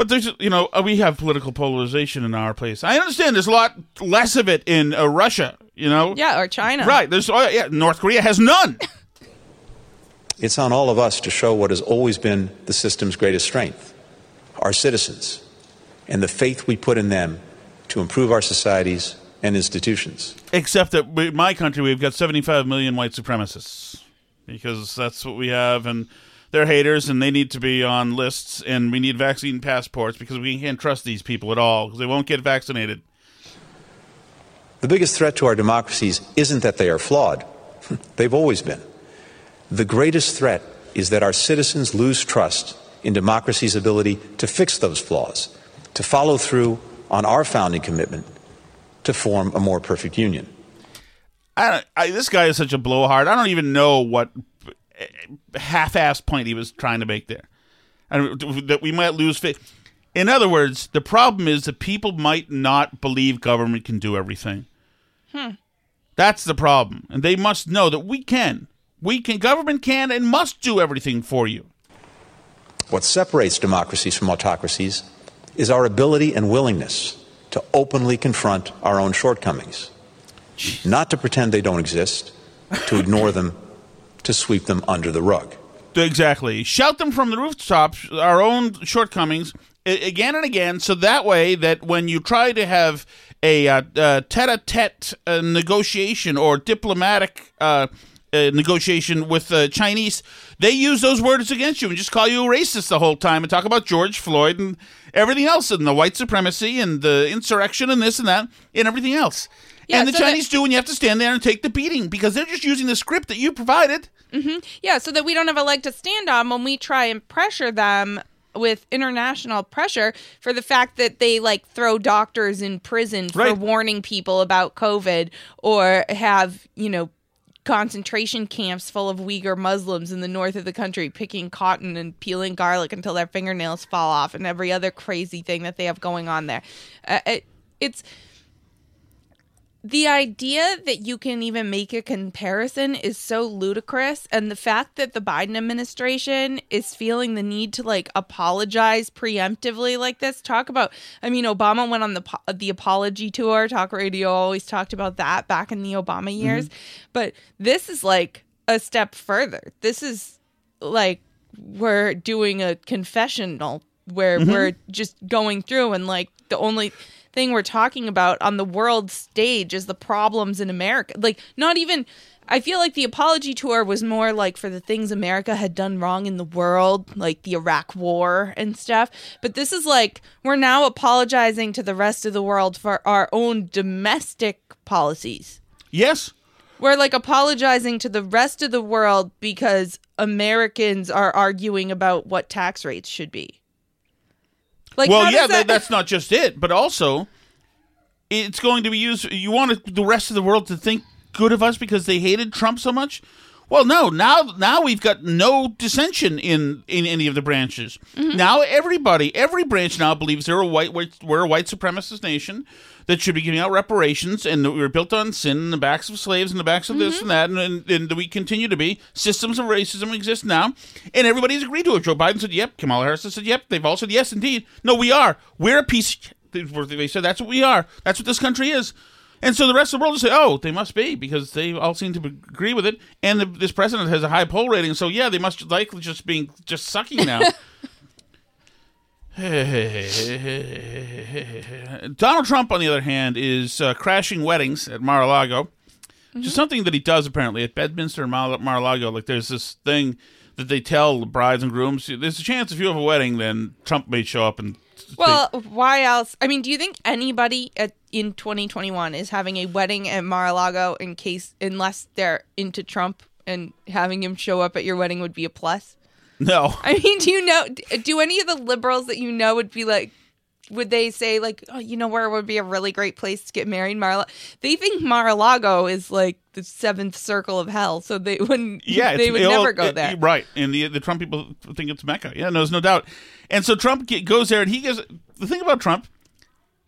But there's you know uh, we have political polarization in our place. I understand there's a lot less of it in uh, Russia. You know, Yeah, or China. right? There's oh, yeah, North Korea has none. It's on all of us to show what has always been the system's greatest strength our citizens and the faith we put in them to improve our societies and institutions. Except that in my country, we've got 75 million white supremacists because that's what we have, and they're haters, and they need to be on lists, and we need vaccine passports because we can't trust these people at all because they won't get vaccinated. The biggest threat to our democracies isn't that they are flawed, they've always been. The greatest threat is that our citizens lose trust in democracy's ability to fix those flaws, to follow through on our founding commitment to form a more perfect union. I, don't, I this guy is such a blowhard. I don't even know what half-ass point he was trying to make there, and that we might lose faith. In other words, the problem is that people might not believe government can do everything. Hmm. That's the problem, and they must know that we can. We can. Government can and must do everything for you. What separates democracies from autocracies is our ability and willingness to openly confront our own shortcomings, not to pretend they don't exist, to ignore them, to sweep them under the rug. Exactly. Shout them from the rooftops, our own shortcomings, again and again, so that way that when you try to have a uh, uh, tete-a-tete uh, negotiation or diplomatic negotiation with the Chinese, they use those words against you and just call you a racist the whole time and talk about George Floyd and everything else and the white supremacy and the insurrection and this and that and everything else. Yeah, and the so that- Chinese do, and you have to stand there and take the beating because they're just using the script that you provided. hmm Yeah, so that we don't have a leg to stand on when we try and pressure them with international pressure for the fact that they like throw doctors in prison for Right. warning people about COVID or have, you know, concentration camps full of Uyghur Muslims in the north of the country picking cotton and peeling garlic until their fingernails fall off and every other crazy thing that they have going on there. Uh, it, it's the idea that you can even make a comparison is so ludicrous and the fact that the Biden administration is feeling the need to like apologize preemptively like this. Talk about I mean Obama went on the the apology tour. Talk radio always talked about that back in the Obama years. But this is like a step further. This is like we're doing a confessional where Mhm. we're just going through and like the only thing we're talking about on the world stage is the problems in America. Like not even I feel like the apology tour was more like for the things America had done wrong in the world, like the Iraq war and stuff. But this is like we're now apologizing to the rest of the world for our own domestic policies. Yes. We're like apologizing to the rest of the world because Americans are arguing about what tax rates should be. Like, well, yeah, that, that's not just it, but also it's going to be used. You want the rest of the world to think good of us because they hated Trump so much? Well, no. Now, now we've got no dissension in in any of the branches. Mm-hmm. Now everybody, every branch now believes they're a white, white, we're a white supremacist nation that should be giving out reparations, and that we were built on sin, and the backs of slaves, and the backs of this Mm-hmm. and that, and, and, and we continue to be. Systems of racism exist now, and everybody's agreed to it. Joe Biden said, "Yep." Kamala Harris said, "Yep." They've all said, "Yes, indeed." No, we are. We're a piece. They said that's what we are. That's what this country is. And so the rest of the world will say, "Oh, they must be," because they all seem to agree with it. And the, this president has a high poll rating, so yeah, they must likely just being just sucking now. Donald Trump, on the other hand, is uh, crashing weddings at Mar-a-Lago, which is something that he does apparently at Bedminster and Mar- Mar-a-Lago. Like, there's this thing that they tell the brides and grooms: there's a chance if you have a wedding, then Trump may show up and. Well, why else? I mean, do you think anybody at, in 2021 is having a wedding at Mar-a-Lago in case, unless they're into Trump and having him show up at your wedding would be a plus? No. I mean, do you know? Do any of the liberals that you know would be like? Would they say like, oh, you know, where would be a really great place to get married? Mar. They think Mar-a-Lago is like the seventh circle of hell, so they wouldn't. Yeah, they would never go it- there. right? And the the Trump people think it's Mecca. Yeah, no, there's no doubt. And so Trump goes there, and he goes. The thing about Trump,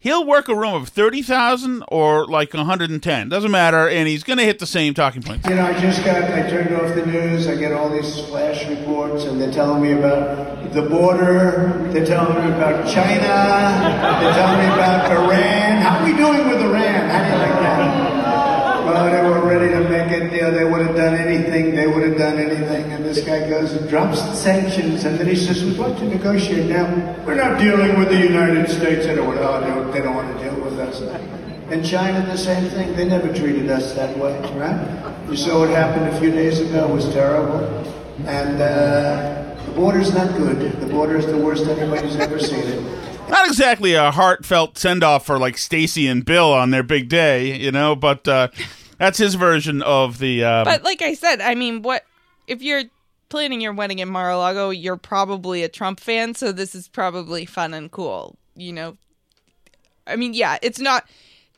he'll work a room of 30,000 or like 110. Doesn't matter. And he's going to hit the same talking points. You know, I just got, I turned off the news, I get all these flash reports, and they're telling me about the border, they're telling me about China, they're telling me about Iran. How are we doing with Iran? How do you like? Well, they were ready to make you know, they would have done anything, they would have done anything, and this guy goes and drops the sanctions, and then he says, we'd like to negotiate now. We're not dealing with the United States, they don't, oh, they don't want to deal with us. And China, the same thing. They never treated us that way, right? You saw what happened a few days ago. It was terrible. And uh, the border's not good. The border is the worst anybody's ever seen it. Not exactly a heartfelt send off for like Stacy and Bill on their big day, you know, but uh, that's his version of the. Um, But like I said, I mean, what if you're planning your wedding in Mar-a-Lago? You're probably a Trump fan, so this is probably fun and cool. You know, I mean, yeah, it's not.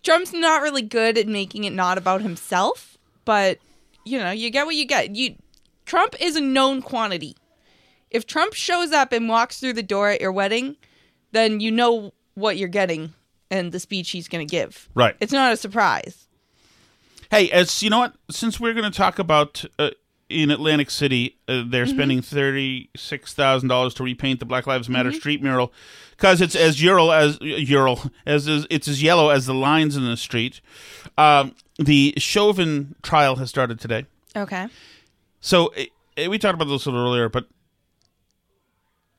Trump's not really good at making it not about himself, but you know, you get what you get. You Trump is a known quantity. If Trump shows up and walks through the door at your wedding, then you know what you're getting and the speech he's going to give. Right. It's not a surprise. Hey, as you know what? Since we're going to talk about uh, in Atlantic City, uh, they're Mm-hmm. spending thirty six thousand dollars to repaint the Black Lives Matter Mm-hmm. street mural because it's as ural as ural as it's as yellow as the lines in the street. Um, the Chauvin trial has started today. Okay. So eh, we talked about this a little earlier, but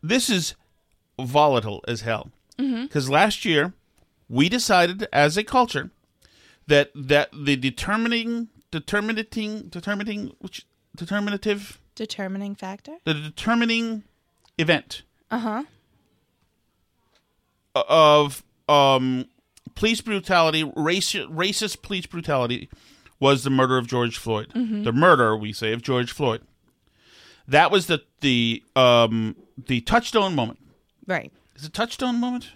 this is volatile as hell. Because last year we decided as a culture that that the determining determinating determining which determinative? Determining factor? the determining event. Uh-huh. of um police brutality race, racist police brutality was the murder of George Floyd. Mhm. the murder we say of George Floyd. That was the the um the touchstone moment. Right. is it touchstone moment?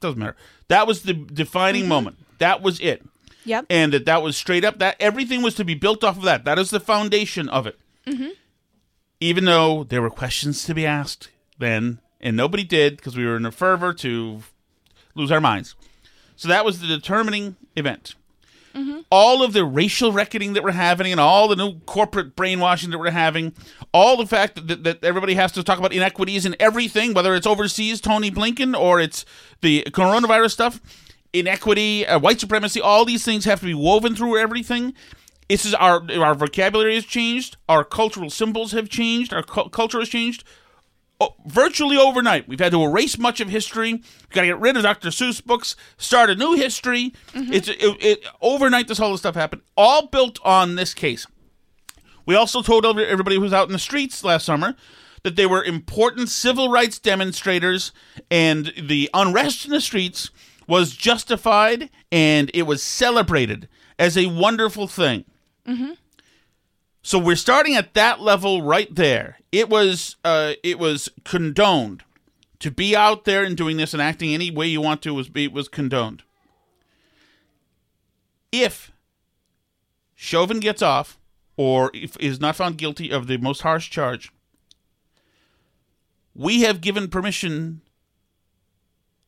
Doesn't matter. That was the defining moment. That was it Yep. and that that was straight up that everything was to be built off of that that is the foundation of it Mm-hmm. even though there were questions to be asked then, and nobody did because we were in a fervor to lose our minds. So that was the determining event. Mm-hmm. All of the racial reckoning that we're having, and all the new corporate brainwashing that we're having, all the fact that, that, that everybody has to talk about inequities in everything, whether it's overseas, Tony Blinken, or it's the coronavirus stuff, inequity, uh, white supremacy, all these things have to be woven through everything. This is our our vocabulary has changed, our cultural symbols have changed, our cu- culture has changed. Oh, virtually overnight, we've had to erase much of history. We've got to get rid of Dr. Seuss books, start a new history. It's it, it, overnight. This whole stuff happened, all built on this case. We also told everybody who was out in the streets last summer that they were important civil rights demonstrators, and the unrest in the streets was justified and it was celebrated as a wonderful thing. Mm-hmm. So we're starting at that level right there. It was uh, it was condoned to be out there and doing this and acting any way you want to was be was condoned. If Chauvin gets off or if is not found guilty of the most harsh charge, we have given permission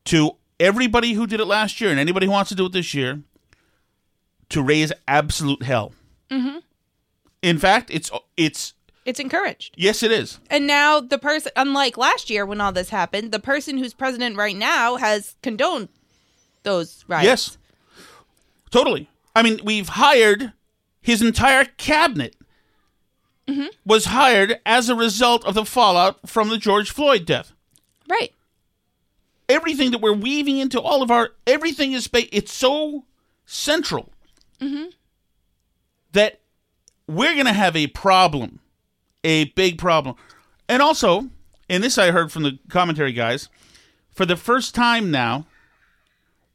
to everybody who did it last year and anybody who wants to do it this year to raise absolute hell. Mm-hmm. In fact, it's it's It's encouraged. yes, it is. And now the person, unlike last year when all this happened, the person who's president right now has condoned those riots. Yes, totally. I mean, we've hired his entire cabinet Mm-hmm. was hired as a result of the fallout from the George Floyd death. Right. Everything that we're weaving into all of our everything is ba- it's so central Mm-hmm. that we're going to have a problem, a big problem. And also, and this I heard from the commentary guys, for the first time now,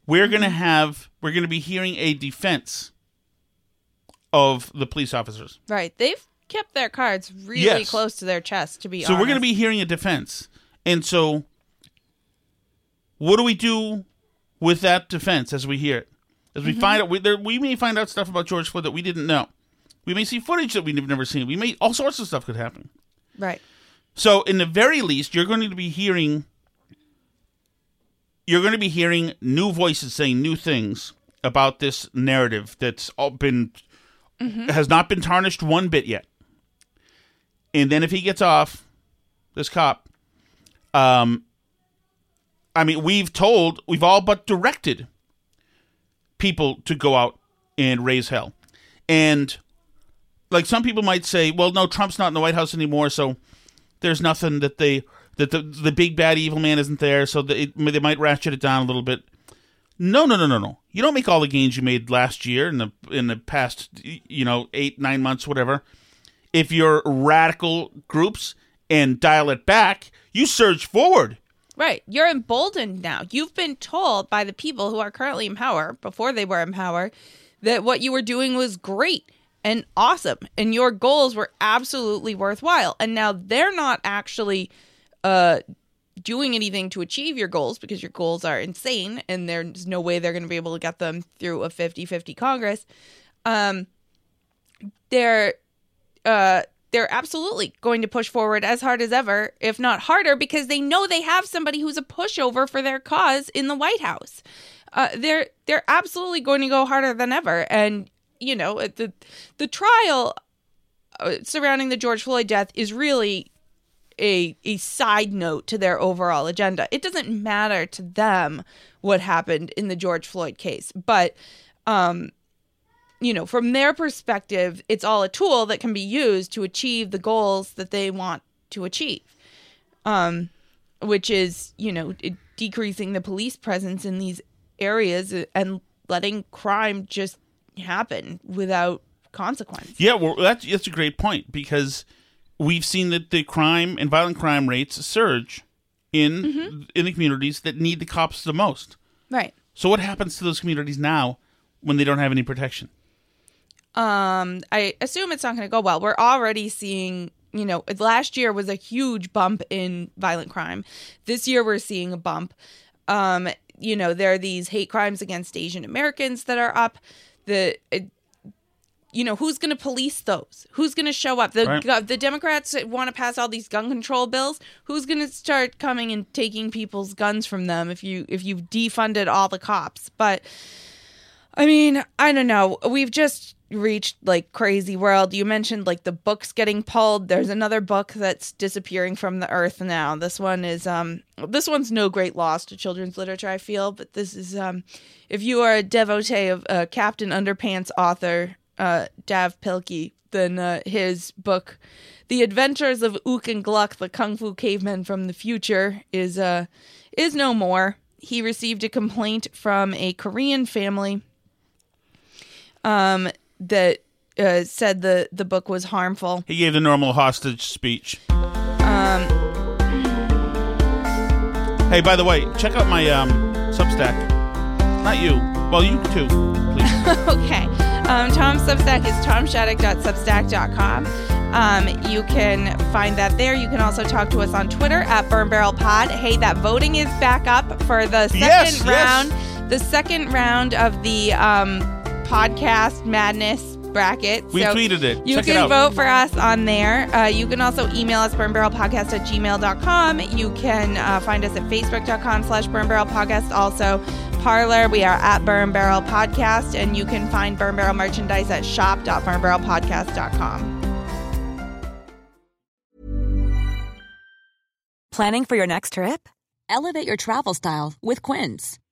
we're going to have we're going to be hearing a defense of the police officers. Right. They've kept their cards really Yes. close to their chest, to be So honest. we're going to be hearing a defense. And so what do we do with that defense as we hear it? As we Mhm. find out we, there, we may find out stuff about George Floyd that we didn't know. We may see footage that we've never seen. We may all sorts of stuff could happen. Right. So, in the very least, you're going to be hearing you're going to be hearing new voices saying new things about this narrative that's all been Mhm. has not been tarnished one bit yet. And then if he gets off, this cop, um, I mean, we've told, we've all but directed people to go out and raise hell. And like some people might say, well, no, Trump's not in the White House anymore, so there's nothing that they that the the big bad evil man isn't there, so it, they might ratchet it down a little bit. No, no, no, no, no. You don't make all the gains you made last year in the in the past, you know, eight nine months, whatever. If you're radical groups and dial it back, you surge forward. Right. You're emboldened now. You've been told by the people who are currently in power, before they were in power, that what you were doing was great and awesome and your goals were absolutely worthwhile. And now they're not actually uh doing anything to achieve your goals because your goals are insane and there's no way they're going to be able to get them through a 50-50 Congress. Um they're uh they're absolutely going to push forward as hard as ever, if not harder, because they know they have somebody who's a pushover for their cause in the White House. Uh, they're they're absolutely going to go harder than ever, and you know the the trial uh, surrounding the George Floyd death is really a a side note to their overall agenda. It doesn't matter to them what happened in the George Floyd case, but um you know, from their perspective, it's all a tool that can be used to achieve the goals that they want to achieve. Um, which is, you know, decreasing the police presence in these areas and letting crime just happen without consequence. Yeah, well, that's that's a great point because we've seen that the crime and violent crime rates surge in in the communities that need the cops the most. Right. So what happens to those communities now when they don't have any protection? Um, I assume it's not going to go well. We're already seeing, you know, last year was a huge bump in violent crime. This year we're seeing a bump. Um, you know, there are these hate crimes against Asian Americans that are up. The it, you know, who's going to police those? Who's going to show up? The Right. the Democrats want to pass all these gun control bills. Who's going to start coming and taking people's guns from them if you if you've defunded all the cops? But I mean, I don't know. We've just reached like crazy world. You mentioned like the books getting pulled. There's another book that's disappearing from the earth now. This one is um this one's no great loss to children's literature, I feel, but this is um if you are a devotee of uh, Captain Underpants author uh Dav Pilkey, then uh, his book The Adventures of Ook and Gluk, the Kung Fu Caveman from the Future is uh is no more. He received a complaint from a Korean family um, that uh, said the the book was harmful. He gave the normal hostage speech. Um, Hey, by the way, check out my um, Substack. Not you. Well, you too. Please. Okay. Um, Tom's Substack is tomshattuck.substack.com. Um, you can find that there. You can also talk to us on Twitter at Burn Barrel Pod. Hey, that voting is back up for the second Yes, yes. round. The second round of the um, podcast madness bracket. We tweeted it. You Check it can out. vote for us on there. Uh, you can also email us burnbarrelpodcast at gmail.com. You can uh, find us at facebook.com slash burnbarrelpodcast. Also, Parler, we are at Burn Barrel Podcast, and you can find Burn Barrel merchandise at shop.burnbarrelpodcast.com. Planning for your next trip? Elevate your travel style with Quince.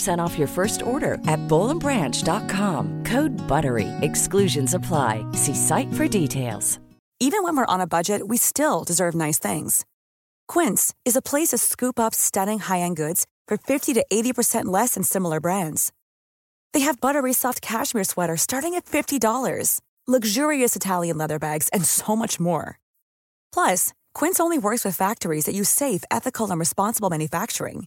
15% off your first order at bollandbranch.com. Code BUTTERY. Exclusions apply. See site for details. Even when we're on a budget, we still deserve nice things. Quince is a place to scoop up stunning high end goods for 50 to 80% less than similar brands. They have buttery soft cashmere sweaters starting at $50, luxurious Italian leather bags, and so much more. Plus, Quince only works with factories that use safe, ethical, and responsible manufacturing.